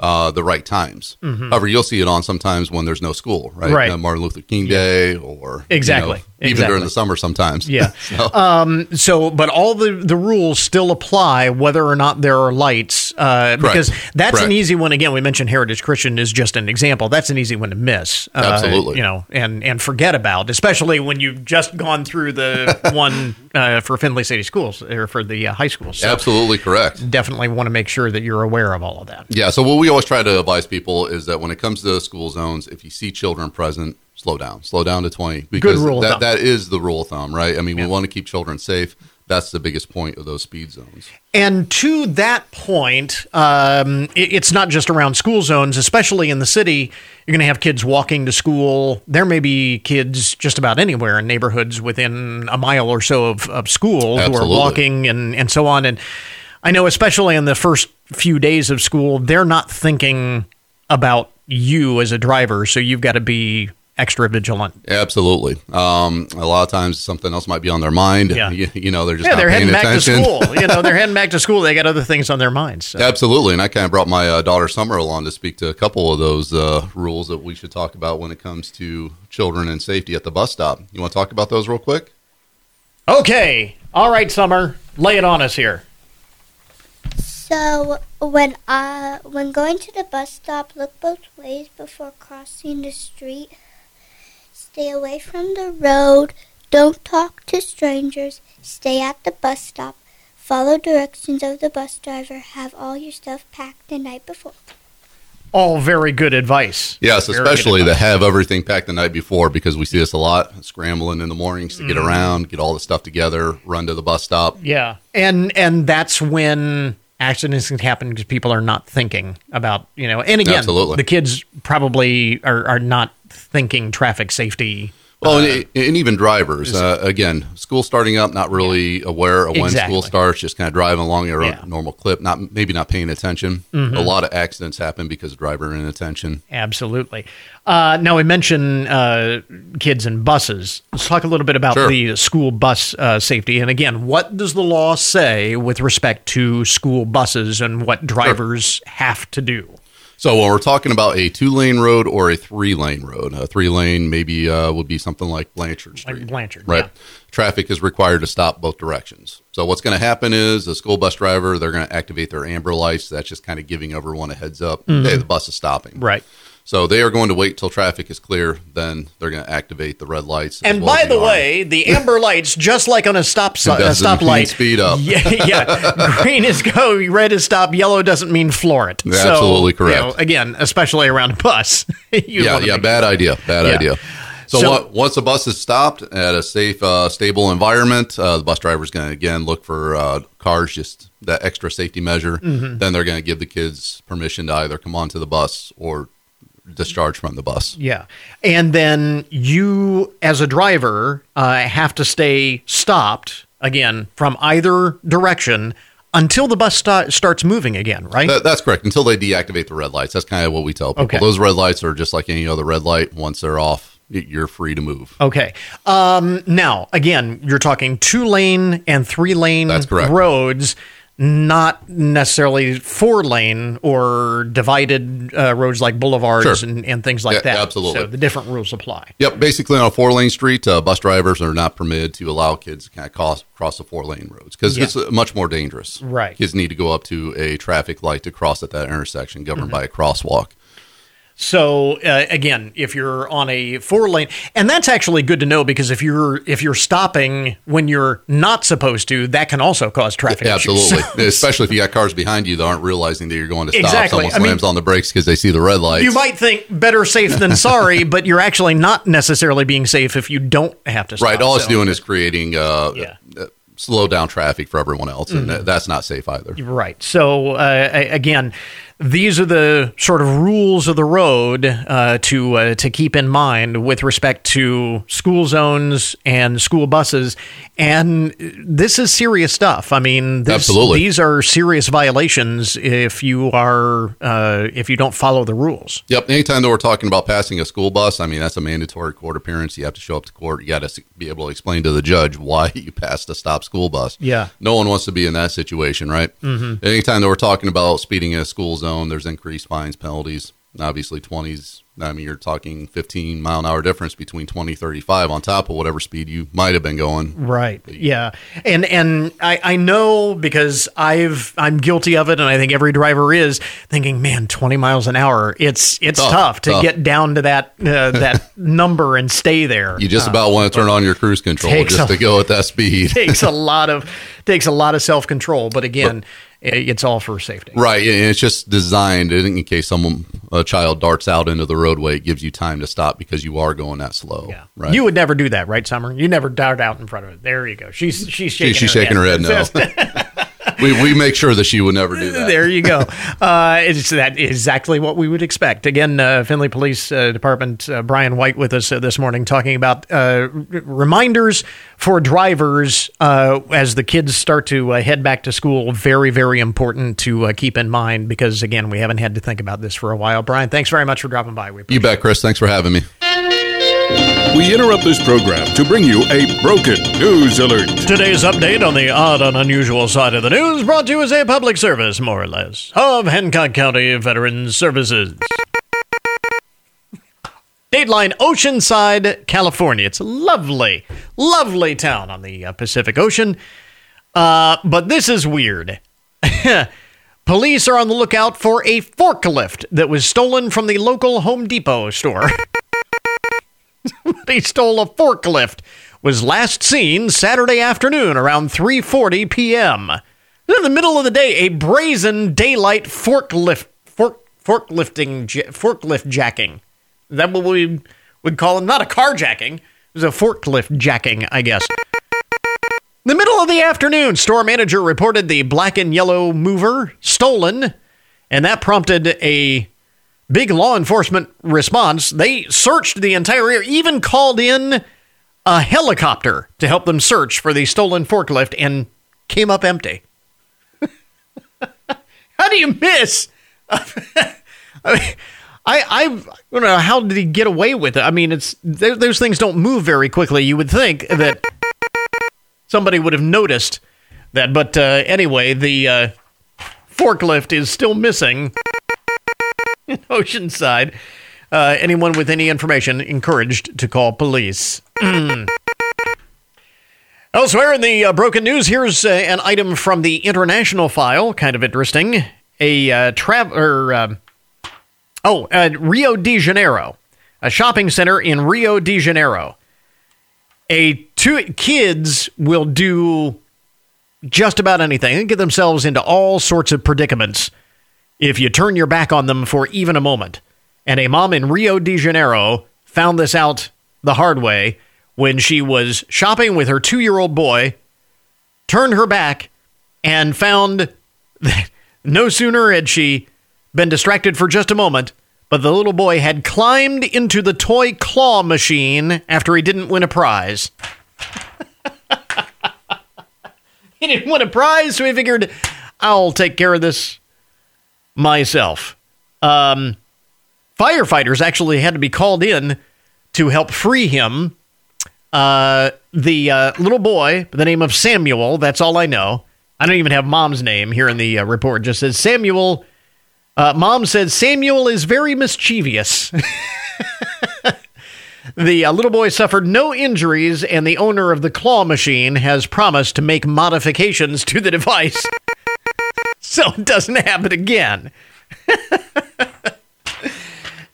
[SPEAKER 9] uh, the right times. However, you'll see it on sometimes when there's no school, right?
[SPEAKER 1] Mm-hmm. Right.
[SPEAKER 9] Uh, Martin Luther King Day or you
[SPEAKER 1] Exactly.
[SPEAKER 9] know, even
[SPEAKER 1] Exactly.
[SPEAKER 9] during the summer sometimes.
[SPEAKER 1] Yeah. <laughs>
[SPEAKER 9] So-
[SPEAKER 1] Um, so, but all the, the rules still apply whether or not there are lights, uh, because that's an easy one. Again, we mentioned Heritage Christian is just an example. That's an easy one to miss. uh,
[SPEAKER 9] Absolutely.
[SPEAKER 1] You know, and, and forget about, especially when you've just gone through the <laughs> one uh, for Findlay City Schools or for the uh, high schools. So
[SPEAKER 9] Absolutely correct.
[SPEAKER 1] definitely want to make sure that you're aware of all of that.
[SPEAKER 9] Yeah. So what we always try to advise people is that when it comes to school zones, if you see children present, slow down, slow down to twenty because
[SPEAKER 1] rule of
[SPEAKER 9] that,
[SPEAKER 1] thumb.
[SPEAKER 9] that is the rule of thumb, right? I mean, we want to keep children safe. That's the biggest point of those speed zones.
[SPEAKER 1] And to that point, um, it- it's not just around school zones, especially in the city. You're going to have kids walking to school. There may be kids just about anywhere in neighborhoods within a mile or so of, of school who are walking and, and so on. And I know, especially in the first few days of school, they're not thinking about you as a driver. So you've got to be extra vigilant.
[SPEAKER 9] Absolutely. Um, a lot of times something else might be on their mind.
[SPEAKER 1] Yeah.
[SPEAKER 9] You, <laughs> you know, they're just
[SPEAKER 1] Yeah,
[SPEAKER 9] not
[SPEAKER 1] they're
[SPEAKER 9] paying
[SPEAKER 1] heading back to school. <laughs> You know, they're heading back to school. They got other things on their minds. So.
[SPEAKER 9] Absolutely, and I kind of brought my uh, daughter Summer along to speak to a couple of those uh, rules that we should talk about when it comes to children and safety at the bus stop. You want to talk about those real quick?
[SPEAKER 1] Okay. All right, Summer. Lay it on us here.
[SPEAKER 10] So when uh when going to the bus stop, look both ways before crossing the street. Stay away from the road. Don't talk to strangers. Stay at the bus stop. Follow directions of the bus driver. Have all your stuff packed the night before.
[SPEAKER 1] All very good advice.
[SPEAKER 9] Yes,
[SPEAKER 1] Very good
[SPEAKER 9] especially to have everything packed the night before because we see this a lot, scrambling in the mornings to get
[SPEAKER 1] Mm-hmm.
[SPEAKER 9] around, get all the stuff together, run to the bus stop.
[SPEAKER 1] Yeah, and and that's when accidents can happen because people are not thinking about you know. And again,
[SPEAKER 9] Absolutely.
[SPEAKER 1] the kids probably are are not thinking traffic safety.
[SPEAKER 9] Well, and, and even drivers. Uh, again, school starting up, not really aware of when
[SPEAKER 1] Exactly.
[SPEAKER 9] school starts, just kind of driving along at a
[SPEAKER 1] Yeah. Mm-hmm.
[SPEAKER 9] normal clip, not maybe not paying attention. A lot of accidents happen because of driver inattention.
[SPEAKER 1] Absolutely. Uh, now we mentioned uh, kids and buses. Let's talk a little bit about
[SPEAKER 9] Sure.
[SPEAKER 1] the school bus uh, safety. And again, what does the law say with respect to school buses and what drivers have to do?
[SPEAKER 9] So when we're talking about a two lane road or a three lane road, a three lane maybe uh, would be something like Blanchard Street.
[SPEAKER 1] Like Blanchard,
[SPEAKER 9] right?
[SPEAKER 1] yeah.
[SPEAKER 9] Traffic is required to stop both directions. So what's going to happen is the school bus driver they're going to activate their amber lights. That's just kind of giving everyone a heads up. Hey, the bus is stopping.
[SPEAKER 1] Mm-hmm. Right.
[SPEAKER 9] So they are going to wait till traffic is clear. Then they're going to activate the red lights.
[SPEAKER 1] And
[SPEAKER 9] well
[SPEAKER 1] by
[SPEAKER 9] as
[SPEAKER 1] the way, the amber lights, just like on a stop si- a stoplight,
[SPEAKER 9] speed up.
[SPEAKER 1] Yeah, <laughs> yeah. Green is go, red is stop, yellow doesn't mean floor it.
[SPEAKER 9] Yeah, absolutely
[SPEAKER 1] so, you know,
[SPEAKER 9] correct.
[SPEAKER 1] again, especially around a bus. <laughs>
[SPEAKER 9] yeah, yeah, bad idea, bad
[SPEAKER 1] Yeah.
[SPEAKER 9] idea. So,
[SPEAKER 1] So-
[SPEAKER 9] what, once a bus is stopped at a safe, uh, stable environment, uh, the bus driver is going to again look for uh, cars, just that extra safety measure.
[SPEAKER 1] Mm-hmm.
[SPEAKER 9] Then they're going to give the kids permission to either come onto the bus or discharge from the bus.
[SPEAKER 1] Yeah. And then you, as a driver, uh, have to stay stopped again from either direction until the bus sta- starts moving again, right?
[SPEAKER 9] That, that's correct. Until they deactivate the red lights, that's kind of what we tell people.
[SPEAKER 1] Okay.
[SPEAKER 9] Those red lights are just like any other red light. Once they're off, you're free to move.
[SPEAKER 1] Okay. Um, now, again, you're talking two lane and three lane
[SPEAKER 9] That's correct.
[SPEAKER 1] roads, not necessarily four lane or divided uh, roads like boulevards
[SPEAKER 9] Sure.
[SPEAKER 1] and, and things like
[SPEAKER 9] Yeah,
[SPEAKER 1] that.
[SPEAKER 9] absolutely.
[SPEAKER 1] So the different rules apply.
[SPEAKER 9] Yep, basically on a four lane street, uh, bus drivers are not permitted to allow kids to kind of cross, cross the four lane roads because
[SPEAKER 1] Yeah.
[SPEAKER 9] it's uh, much more dangerous.
[SPEAKER 1] Right.
[SPEAKER 9] Kids need to go up to a traffic light to cross at that intersection governed by a crosswalk.
[SPEAKER 1] So uh, again, if you're on a four lane, and that's actually good to know because if you're if you're stopping when you're not supposed to, that can also cause traffic issues.
[SPEAKER 9] Absolutely, <laughs> especially if you got cars behind you that aren't realizing that you're going to stop.
[SPEAKER 1] Exactly.
[SPEAKER 9] Someone
[SPEAKER 1] I mean-
[SPEAKER 9] slams on the brakes because they see the red light.
[SPEAKER 1] You might think better safe than sorry, <laughs> but you're actually not necessarily being safe if you don't have to stop.
[SPEAKER 9] right. All it's doing is creating uh,
[SPEAKER 1] Yeah.
[SPEAKER 9] uh, slow down traffic for everyone else, and
[SPEAKER 1] Mm-hmm.
[SPEAKER 9] that's not safe either.
[SPEAKER 1] Right. So uh, again, these are the sort of rules of the road uh, to uh, to keep in mind with respect to school zones and school buses. And this is serious stuff. I mean, this,
[SPEAKER 9] Absolutely.
[SPEAKER 1] these are serious violations if you are uh, if you don't follow the rules.
[SPEAKER 9] Yep. Anytime that we're talking about passing a school bus, I mean that's a mandatory court appearance. You have to show up to court. You got to be able to explain to the judge why <laughs> you passed a stop school bus.
[SPEAKER 1] Yeah.
[SPEAKER 9] No one wants to be in that situation, right? Mm-hmm. Anytime that we're talking about speeding in a school zone, there's increased fines, penalties. Obviously, twenties. I mean, you're talking 15 mile an hour difference between 20, 35 on top of whatever speed you might have been going.
[SPEAKER 1] Right. Yeah. And and I, I know because I've I'm guilty of it and I think every driver is thinking, man, 20 miles an hour. It's it's tough,
[SPEAKER 9] Tough,
[SPEAKER 1] to
[SPEAKER 9] tough.
[SPEAKER 1] get down to that uh, that <laughs> number and stay there.
[SPEAKER 9] You just
[SPEAKER 1] Uh,
[SPEAKER 9] about want to turn on your cruise control just
[SPEAKER 1] a-
[SPEAKER 9] to go at that speed. <laughs>
[SPEAKER 1] takes a <laughs> lot of takes a lot of self-control, but again, i- it's all for safety.
[SPEAKER 9] Right, and it's just designed in case someone a child darts out into the roadway. It gives you time to stop because you are going that slow.
[SPEAKER 1] Yeah.
[SPEAKER 9] right.
[SPEAKER 1] You would never do that, right, Summer? You never dart out in front of it. There you go. She's she's shaking
[SPEAKER 9] she's
[SPEAKER 1] her
[SPEAKER 9] shaking her head. No, <laughs> we we make sure that she would never do that.
[SPEAKER 1] There you go. Uh, it's that exactly what we would expect. Again, uh, Findlay Police uh, Department uh, Brian White with us uh, this morning talking about uh, r- reminders for drivers uh, as the kids start to uh, head back to school. Very, very important to uh, keep in mind because again, we haven't had to think about this for a while. Brian, thanks very much for dropping by. We
[SPEAKER 9] You bet, Chris. Thanks for having me.
[SPEAKER 11] We interrupt this program to bring you a broken news alert.
[SPEAKER 1] Today's update on the odd and unusual side of the news brought to you as a public service, more or less, of Hancock County Veterans Services. Dateline Oceanside, California. It's a lovely, lovely town on the uh, Pacific Ocean. Uh, but this is weird. <laughs> Police are on the lookout for a forklift that was stolen from the local Home Depot store. <laughs> <laughs> Somebody stole a forklift. Was last seen Saturday afternoon around 3:40 p.m. In the middle of the day, a brazen daylight forklift fork forklifting forklift jacking. That what we would call it? Not a carjacking. It was a forklift jacking, I guess. In the middle of the afternoon, store manager reported the black and yellow mover stolen, and that prompted a big law enforcement response. They searched the entire area, even called in a helicopter to help them search for the stolen forklift, and came up empty. <laughs> How do you miss? <laughs> I I, I don't know how did he get away with it. I mean, it's those things don't move very quickly. You would think that somebody would have noticed that, but uh, anyway, the uh, forklift is still missing in <laughs> Oceanside. Uh, anyone with any information encouraged to call police. <clears throat> Elsewhere in the uh, broken news, here's uh, an item from the international file, kind of interesting. A uh, traveler. Uh, oh, uh, Rio de Janeiro, a shopping center in Rio de Janeiro. A two kids will do just about anything and get themselves into all sorts of predicaments if you turn your back on them for even a moment. And a mom in Rio de Janeiro found this out the hard way when she was shopping with her two year old boy, turned her back, and found that no sooner had she been distracted for just a moment, but the little boy had climbed into the toy claw machine after he didn't win a prize. <laughs> he didn't win a prize, so he figured, I'll take care of this myself. Um, firefighters actually had to be called in to help free him. Uh, the uh, little boy, by the name of Samuel, that's all I know. I don't even have mom's name here in the uh, report. Just says Samuel. Uh, mom said Samuel is very mischievous. <laughs> the uh, little boy suffered no injuries, and the owner of the claw machine has promised to make modifications to the device <laughs> <laughs> so it doesn't happen again. <laughs>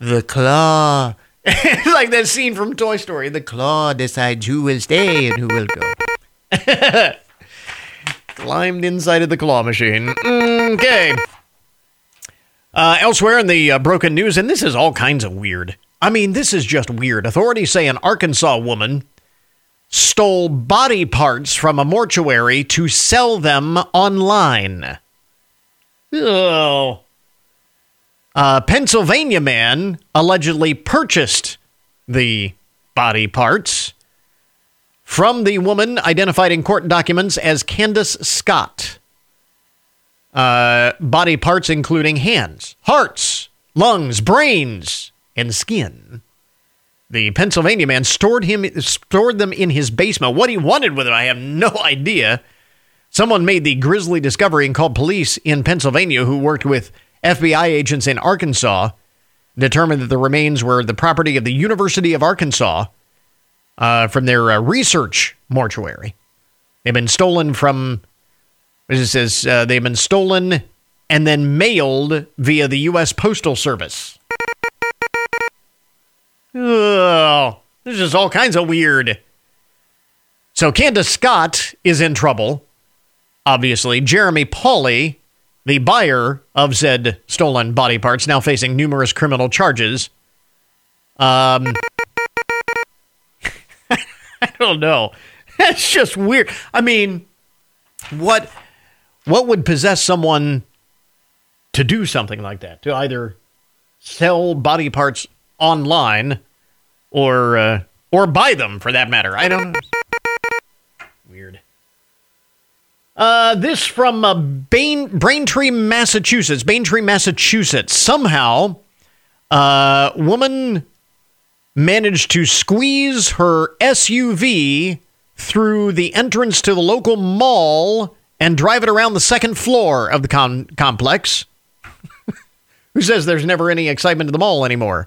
[SPEAKER 1] the claw. <laughs> like that scene from Toy Story. The claw decides who will stay and who will go. Climbed inside of the claw machine. Okay. Uh, elsewhere in the uh, broken news, and this is all kinds of weird. I mean, this is just weird. Authorities say an Arkansas woman stole body parts from a mortuary to sell them online. Oh. A Pennsylvania man allegedly purchased the body parts from the woman identified in court documents as Candace Scott. Uh, body parts including hands, hearts, lungs, brains, and skin. The Pennsylvania man stored him stored them in his basement. What he wanted with them, I have no <laughs> idea. Someone made the grisly discovery and called police in Pennsylvania who worked with FBI agents in Arkansas determined that the remains were the property of the University of Arkansas uh, from their uh, research mortuary. They've been stolen from, it says, uh, they've been stolen and then mailed via the U.S. Postal Service. Oh, this is all kinds of weird. So Candace Scott is in trouble. Obviously, Jeremy Pauley, the buyer of said stolen body parts, now facing numerous criminal charges. Um, <laughs> I don't know. <laughs> That's just weird. I mean, what what would possess someone to do something like that? To either sell body parts online or uh, or buy them for that matter. I don't know. Uh, this from uh, Bain, Braintree, Massachusetts. Braintree, Massachusetts. Somehow, uh, woman managed to squeeze her SUV through the entrance to the local mall and drive it around the second floor of the complex. <laughs> Who says there's never any excitement at the mall anymore?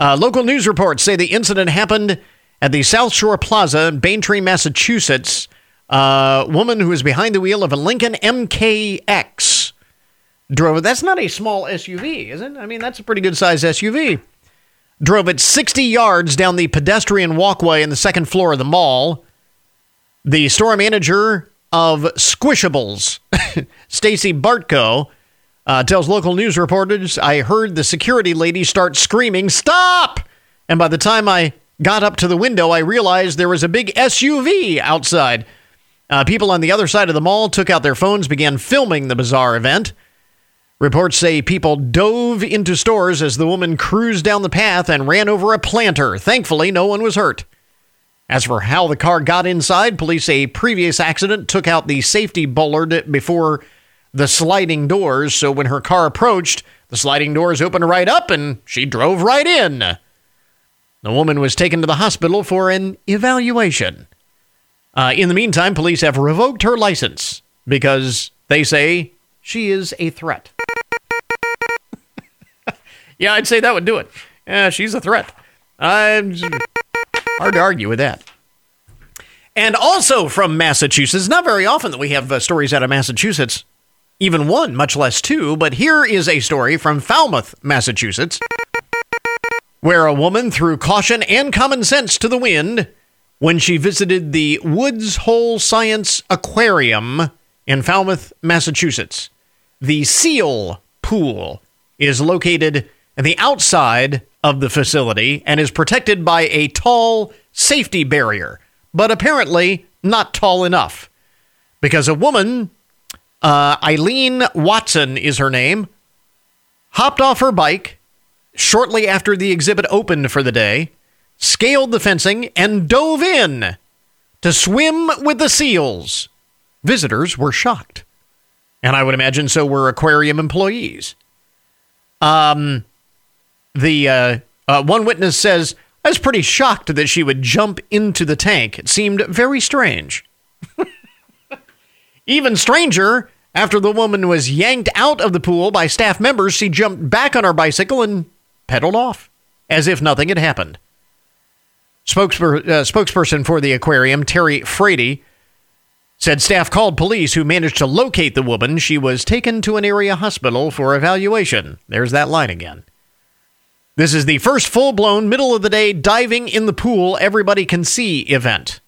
[SPEAKER 1] Uh, local news reports say the incident happened at the South Shore Plaza in Braintree, Massachusetts. A woman who was behind the wheel of a Lincoln MKX drove. That's not a small SUV, is it? I mean, that's a pretty good sized SUV. Drove it 60 yards down the pedestrian walkway in the second floor of the mall. The store manager of Squishables, <laughs> Stacy Bartko, uh, tells local news reporters, I heard the security lady start screaming, Stop! And by the time I got up to the window, I realized there was a big SUV outside. Uh, people on the other side of the mall took out their phones, began filming the bizarre event. Reports say people dove into stores as the woman cruised down the path and ran over a planter. Thankfully, no one was hurt. As for how the car got inside, police say a previous accident took out the safety bollard before the sliding doors, so when her car approached, the sliding doors opened right up and she drove right in. The woman was taken to the hospital for an evaluation. Uh, in the meantime, police have revoked her license because they say she is a threat. <laughs> yeah, I'd say that would do it. Yeah, she's a threat. I'm hard to argue with that. And also from Massachusetts, not very often that we have uh, stories out of Massachusetts even one, much less two. But here is a story from Falmouth, Massachusetts, where a woman threw caution and common sense to the wind when she visited the Woods Hole Science Aquarium in Falmouth, Massachusetts. The seal pool is located at the outside of the facility and is protected by a tall safety barrier, but apparently not tall enough. Because a woman uh, Eileen Watson is her name. Hopped off her bike shortly after the exhibit opened for the day, scaled the fencing, and dove in to swim with the seals. Visitors were shocked. And I would imagine so were aquarium employees. Um, the uh, uh, one witness says, I was pretty shocked that she would jump into the tank. It seemed very strange. <laughs> Even stranger, after the woman was yanked out of the pool by staff members, she jumped back on her bicycle and pedaled off as if nothing had happened. Spokesper- uh, spokesperson for the aquarium, Terry Frady, said staff called police who managed to locate the woman. She was taken to an area hospital for evaluation. There's that line again. This is the first full blown, middle of the day diving in the pool everybody can see event.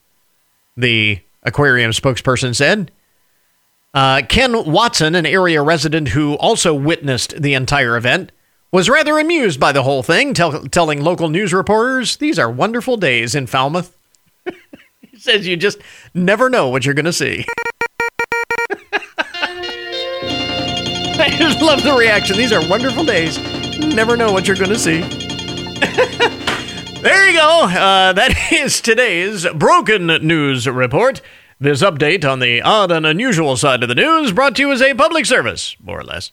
[SPEAKER 1] The aquarium spokesperson said. Uh, Ken Watson, an area resident who also witnessed the entire event, was rather amused by the whole thing, tell- telling local news reporters, These are wonderful days in Falmouth. <laughs> he says you just never know what you're going to see. <laughs> I just love the reaction. These are wonderful days. Never know what you're going to see. <laughs> there you go. Uh, that is today's Broken News Report. This update on the odd and unusual side of the news brought to you as a public service, more or less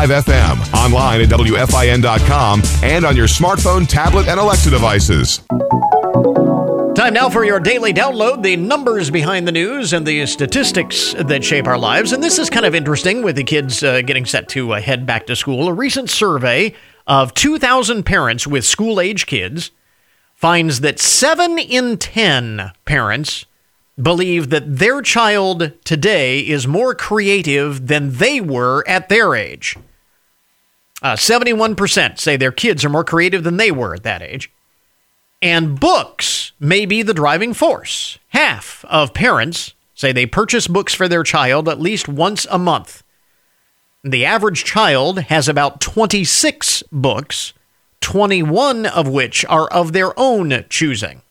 [SPEAKER 12] FM, online at WFIN.com, and on your smartphone, tablet, and Alexa devices.
[SPEAKER 1] Time now for your daily download the numbers behind the news and the statistics that shape our lives. And this is kind of interesting with the kids uh, getting set to uh, head back to school. A recent survey of 2,000 parents with school age kids finds that 7 in 10 parents believe that their child today is more creative than they were at their age. Uh, 71% say their kids are more creative than they were at that age. And books may be the driving force. Half of parents say they purchase books for their child at least once a month. The average child has about 26 books, 21 of which are of their own choosing.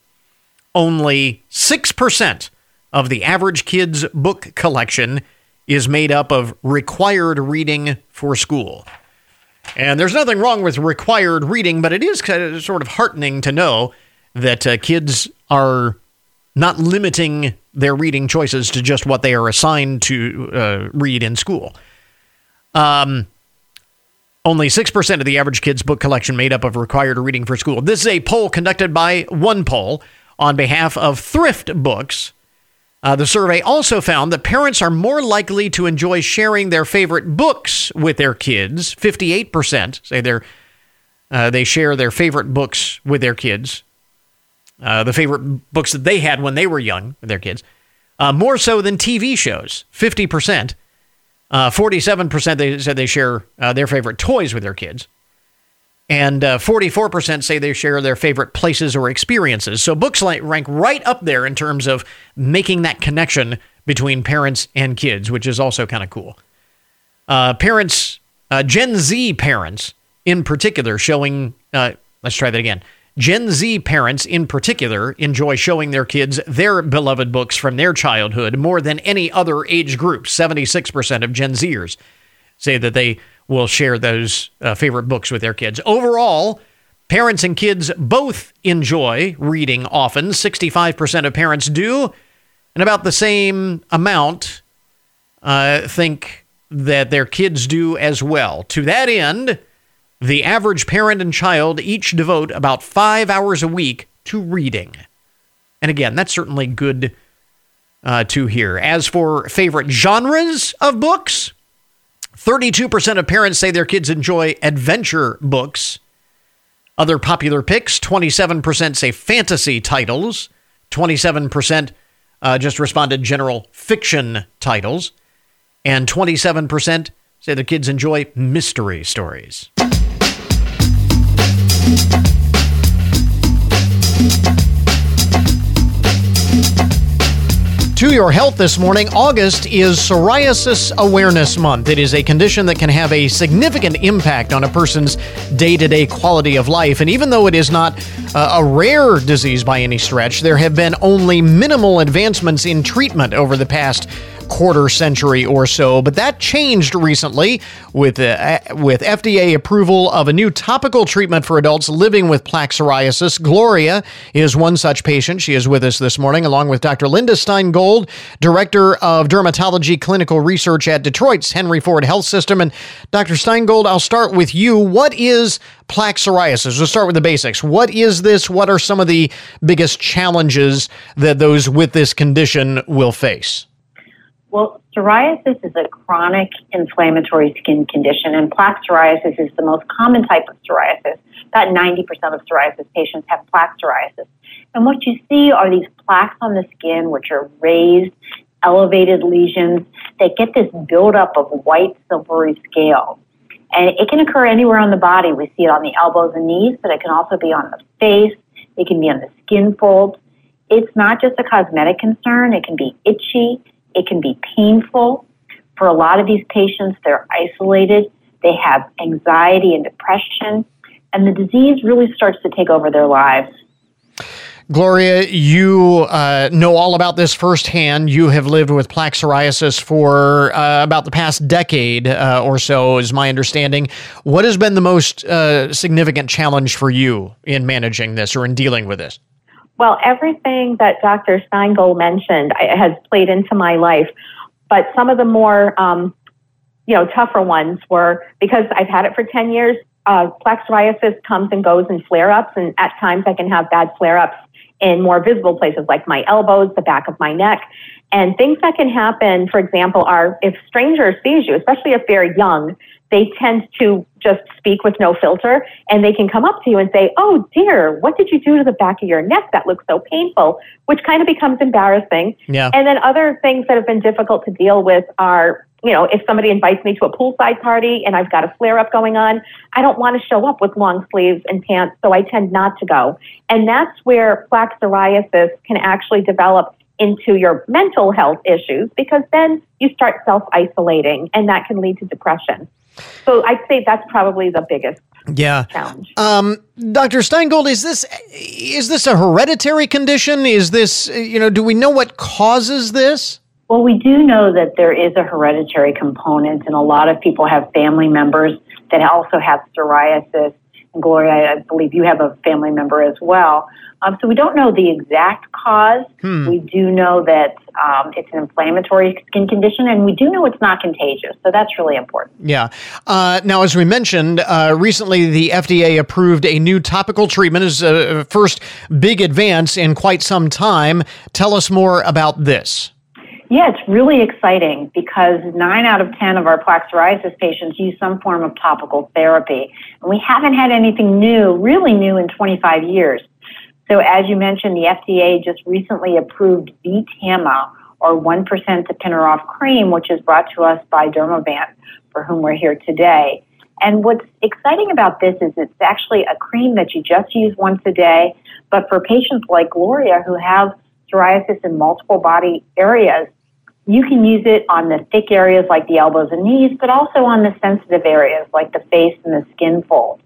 [SPEAKER 1] Only 6% of the average kid's book collection is made up of required reading for school. And there's nothing wrong with required reading, but it is kind of sort of heartening to know that uh, kids are not limiting their reading choices to just what they are assigned to uh, read in school. Um, only 6% of the average kid's book collection made up of required reading for school. This is a poll conducted by OnePoll on behalf of Thrift Books. Uh, the survey also found that parents are more likely to enjoy sharing their favorite books with their kids. 58% say they uh, they share their favorite books with their kids, uh, the favorite books that they had when they were young with their kids, uh, more so than TV shows. 50%. 47% uh, they said they share uh, their favorite toys with their kids. And uh, 44% say they share their favorite places or experiences. So books rank right up there in terms of making that connection between parents and kids, which is also kind of cool. Uh, parents, uh, Gen Z parents in particular, showing, uh, let's try that again. Gen Z parents in particular enjoy showing their kids their beloved books from their childhood more than any other age group. 76% of Gen Zers say that they will share those uh, favorite books with their kids. Overall, parents and kids both enjoy reading often. 65% of parents do, and about the same amount uh, think that their kids do as well. To that end, the average parent and child each devote about five hours a week to reading. And again, that's certainly good uh, to hear. As for favorite genres of books, 32% of parents say their kids enjoy adventure books. Other popular picks 27% say fantasy titles, 27% uh, just responded general fiction titles, and 27% say their kids enjoy mystery stories. To your health this morning, August is Psoriasis Awareness Month. It is a condition that can have a significant impact on a person's day to day quality of life. And even though it is not uh, a rare disease by any stretch, there have been only minimal advancements in treatment over the past quarter century or so, but that changed recently with uh, with FDA approval of a new topical treatment for adults living with plaque psoriasis. Gloria is one such patient. She is with us this morning, along with Dr. Linda Stein Gold, director of dermatology clinical research at Detroit's Henry Ford Health System. And Dr. Stein Gold, I'll start with you. What is plaque psoriasis? We'll start with the basics. What is this? What are some of the biggest challenges that those with this condition will face?
[SPEAKER 13] Well, psoriasis is a chronic inflammatory skin condition, and plaque psoriasis is the most common type of psoriasis. About 90% of psoriasis patients have plaque psoriasis. And what you see are these plaques on the skin, which are raised, elevated lesions. They get this buildup of white, silvery scale. And it can occur anywhere on the body. We see it on the elbows and knees, but it can also be on the face. It can be on the skin folds. It's not just a cosmetic concern. It can be itchy. It can be painful. For a lot of these patients, they're isolated. They have anxiety and depression. And the disease really starts to take over their lives.
[SPEAKER 1] Gloria, you uh, know all about this firsthand. You have lived with plaque psoriasis for uh, about the past decade uh, or so, is my understanding. What has been the most uh, significant challenge for you in managing this or in dealing with this?
[SPEAKER 14] Well, everything that Dr. Stein Gold mentioned has played into my life, but some of the more, um, you know, tougher ones were because I've had it for 10 years. Uh, plaque psoriasis comes and goes in flare ups, and at times I can have bad flare ups in more visible places like my elbows, the back of my neck. And things that can happen, for example, are if strangers sees you, especially if they're young, they tend to just speak with no filter and they can come up to you and say, Oh dear, what did you do to the back of your neck? That looks so painful, which kind of becomes embarrassing.
[SPEAKER 1] Yeah.
[SPEAKER 14] And then other things that have been difficult to deal with are you know, if somebody invites me to a poolside party and I've got a flare up going on, I don't want to show up with long sleeves and pants, so I tend not to go. And that's where plaque psoriasis can actually develop into your mental health issues because then you start self isolating and that can lead to depression. So I'd say that's probably the biggest
[SPEAKER 1] yeah.
[SPEAKER 14] challenge.
[SPEAKER 1] Um, Dr. Stein Gold, is this is this a hereditary condition? Is this you know? Do we know what causes this?
[SPEAKER 13] Well, we do know that there is a hereditary component, and a lot of people have family members that also have psoriasis. And Gloria, I believe you have a family member as well. Um, so we don't know the exact cause.
[SPEAKER 1] Hmm.
[SPEAKER 13] We do know that um, it's an inflammatory skin condition, and we do know it's not contagious. So that's really important.
[SPEAKER 1] Yeah. Uh, now, as we mentioned, uh, recently the FDA approved a new topical treatment as a first big advance in quite some time. Tell us more about this.
[SPEAKER 13] Yeah, it's really exciting because nine out of 10 of our plaque psoriasis patients use some form of topical therapy. And we haven't had anything new, really new in 25 years. So as you mentioned, the FDA just recently approved VTAMA or 1% tapinarof cream, which is brought to us by Dermavant, for whom we're here today. And what's exciting about this is it's actually a cream that you just use once a day, but for patients like Gloria who have psoriasis in multiple body areas, you can use it on the thick areas like the elbows and knees, but also on the sensitive areas like the face and the skin folds.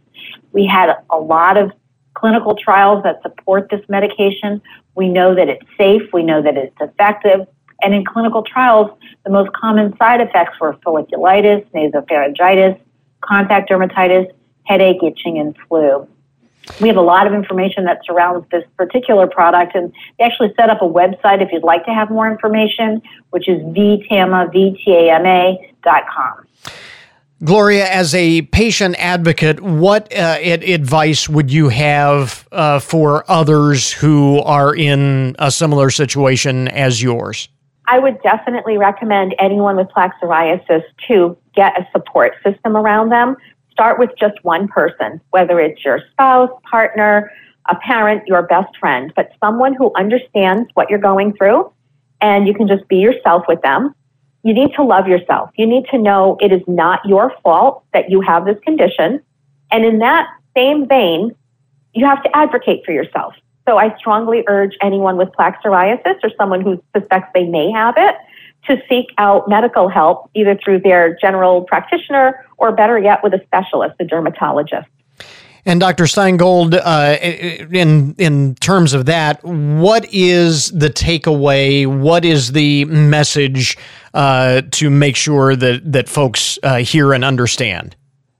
[SPEAKER 13] We had a lot of clinical trials that support this medication. We know that it's safe. We know that it's effective. And in clinical trials, the most common side effects were folliculitis, nasopharyngitis, contact dermatitis, headache, itching, and flu we have a lot of information that surrounds this particular product and they actually set up a website if you'd like to have more information which is vtama, V-T-A-M-A.com.
[SPEAKER 1] Gloria, as a patient advocate, what uh, advice would you have uh, for others who are in a similar situation as yours?
[SPEAKER 14] I would definitely recommend anyone with plaque psoriasis to get a support system around them start with just one person, whether it's your spouse, partner, a parent, your best friend, but someone who understands what you're going through and you can just be yourself with them. You need to love yourself. You need to know it is not your fault that you have this condition. And in that same vein, you have to advocate for yourself. So I strongly urge anyone with plaque psoriasis or someone who suspects they may have it to seek out medical help either through their general practitioner or better yet with a specialist, a dermatologist.
[SPEAKER 1] And Dr. Stein Gold, uh, in in terms of that, what is the takeaway? What is the message uh, to make sure that that folks uh, hear and understand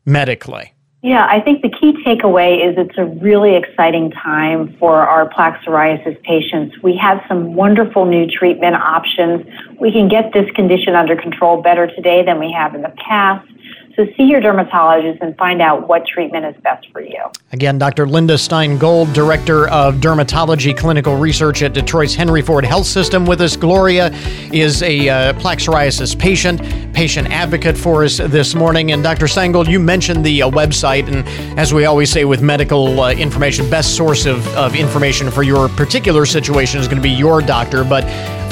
[SPEAKER 1] medically?
[SPEAKER 13] Yeah, I think the key takeaway is it's a really exciting time for our plaque psoriasis patients. We have some wonderful new treatment options. We can get this condition under control better today than we have in the past. So see your dermatologist and find out what treatment is best for you.
[SPEAKER 1] Again, Dr. Linda Stein Gold, Director of Dermatology Clinical Research at Detroit's Henry Ford Health System, with us. Gloria is a uh, plaque psoriasis patient, patient advocate for us this morning. And Dr. Stein Gold, you mentioned the uh, website, and as we always say with medical uh, information, best source of, of information for your particular situation is going to be your doctor. But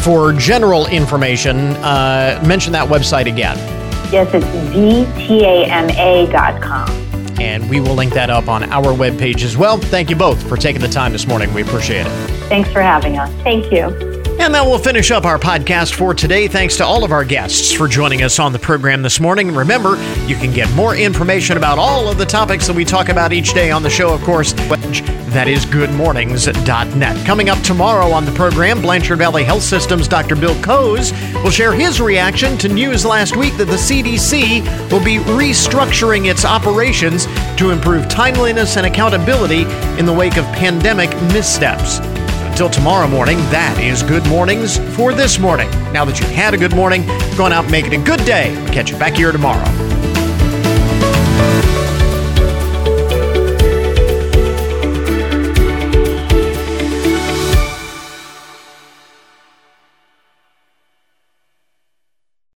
[SPEAKER 1] for general information, uh, mention that website again.
[SPEAKER 13] Yes, it's vtama.com.
[SPEAKER 1] And we will link that up on our webpage as well. Thank you both for taking the time this morning. We appreciate it.
[SPEAKER 13] Thanks for having us.
[SPEAKER 14] Thank you.
[SPEAKER 1] And that will finish up our podcast for today. Thanks to all of our guests for joining us on the program this morning. Remember, you can get more information about all of the topics that we talk about each day on the show, of course. That is goodmornings.net. Coming up tomorrow on the program, Blanchard Valley Health System's Dr. Bill Coes will share his reaction to news last week that the CDC will be restructuring its operations to improve timeliness and accountability in the wake of pandemic missteps. Until tomorrow morning, that is Good Mornings for this morning. Now that you've had a good morning, go on out and make it a good day. Catch you back here tomorrow.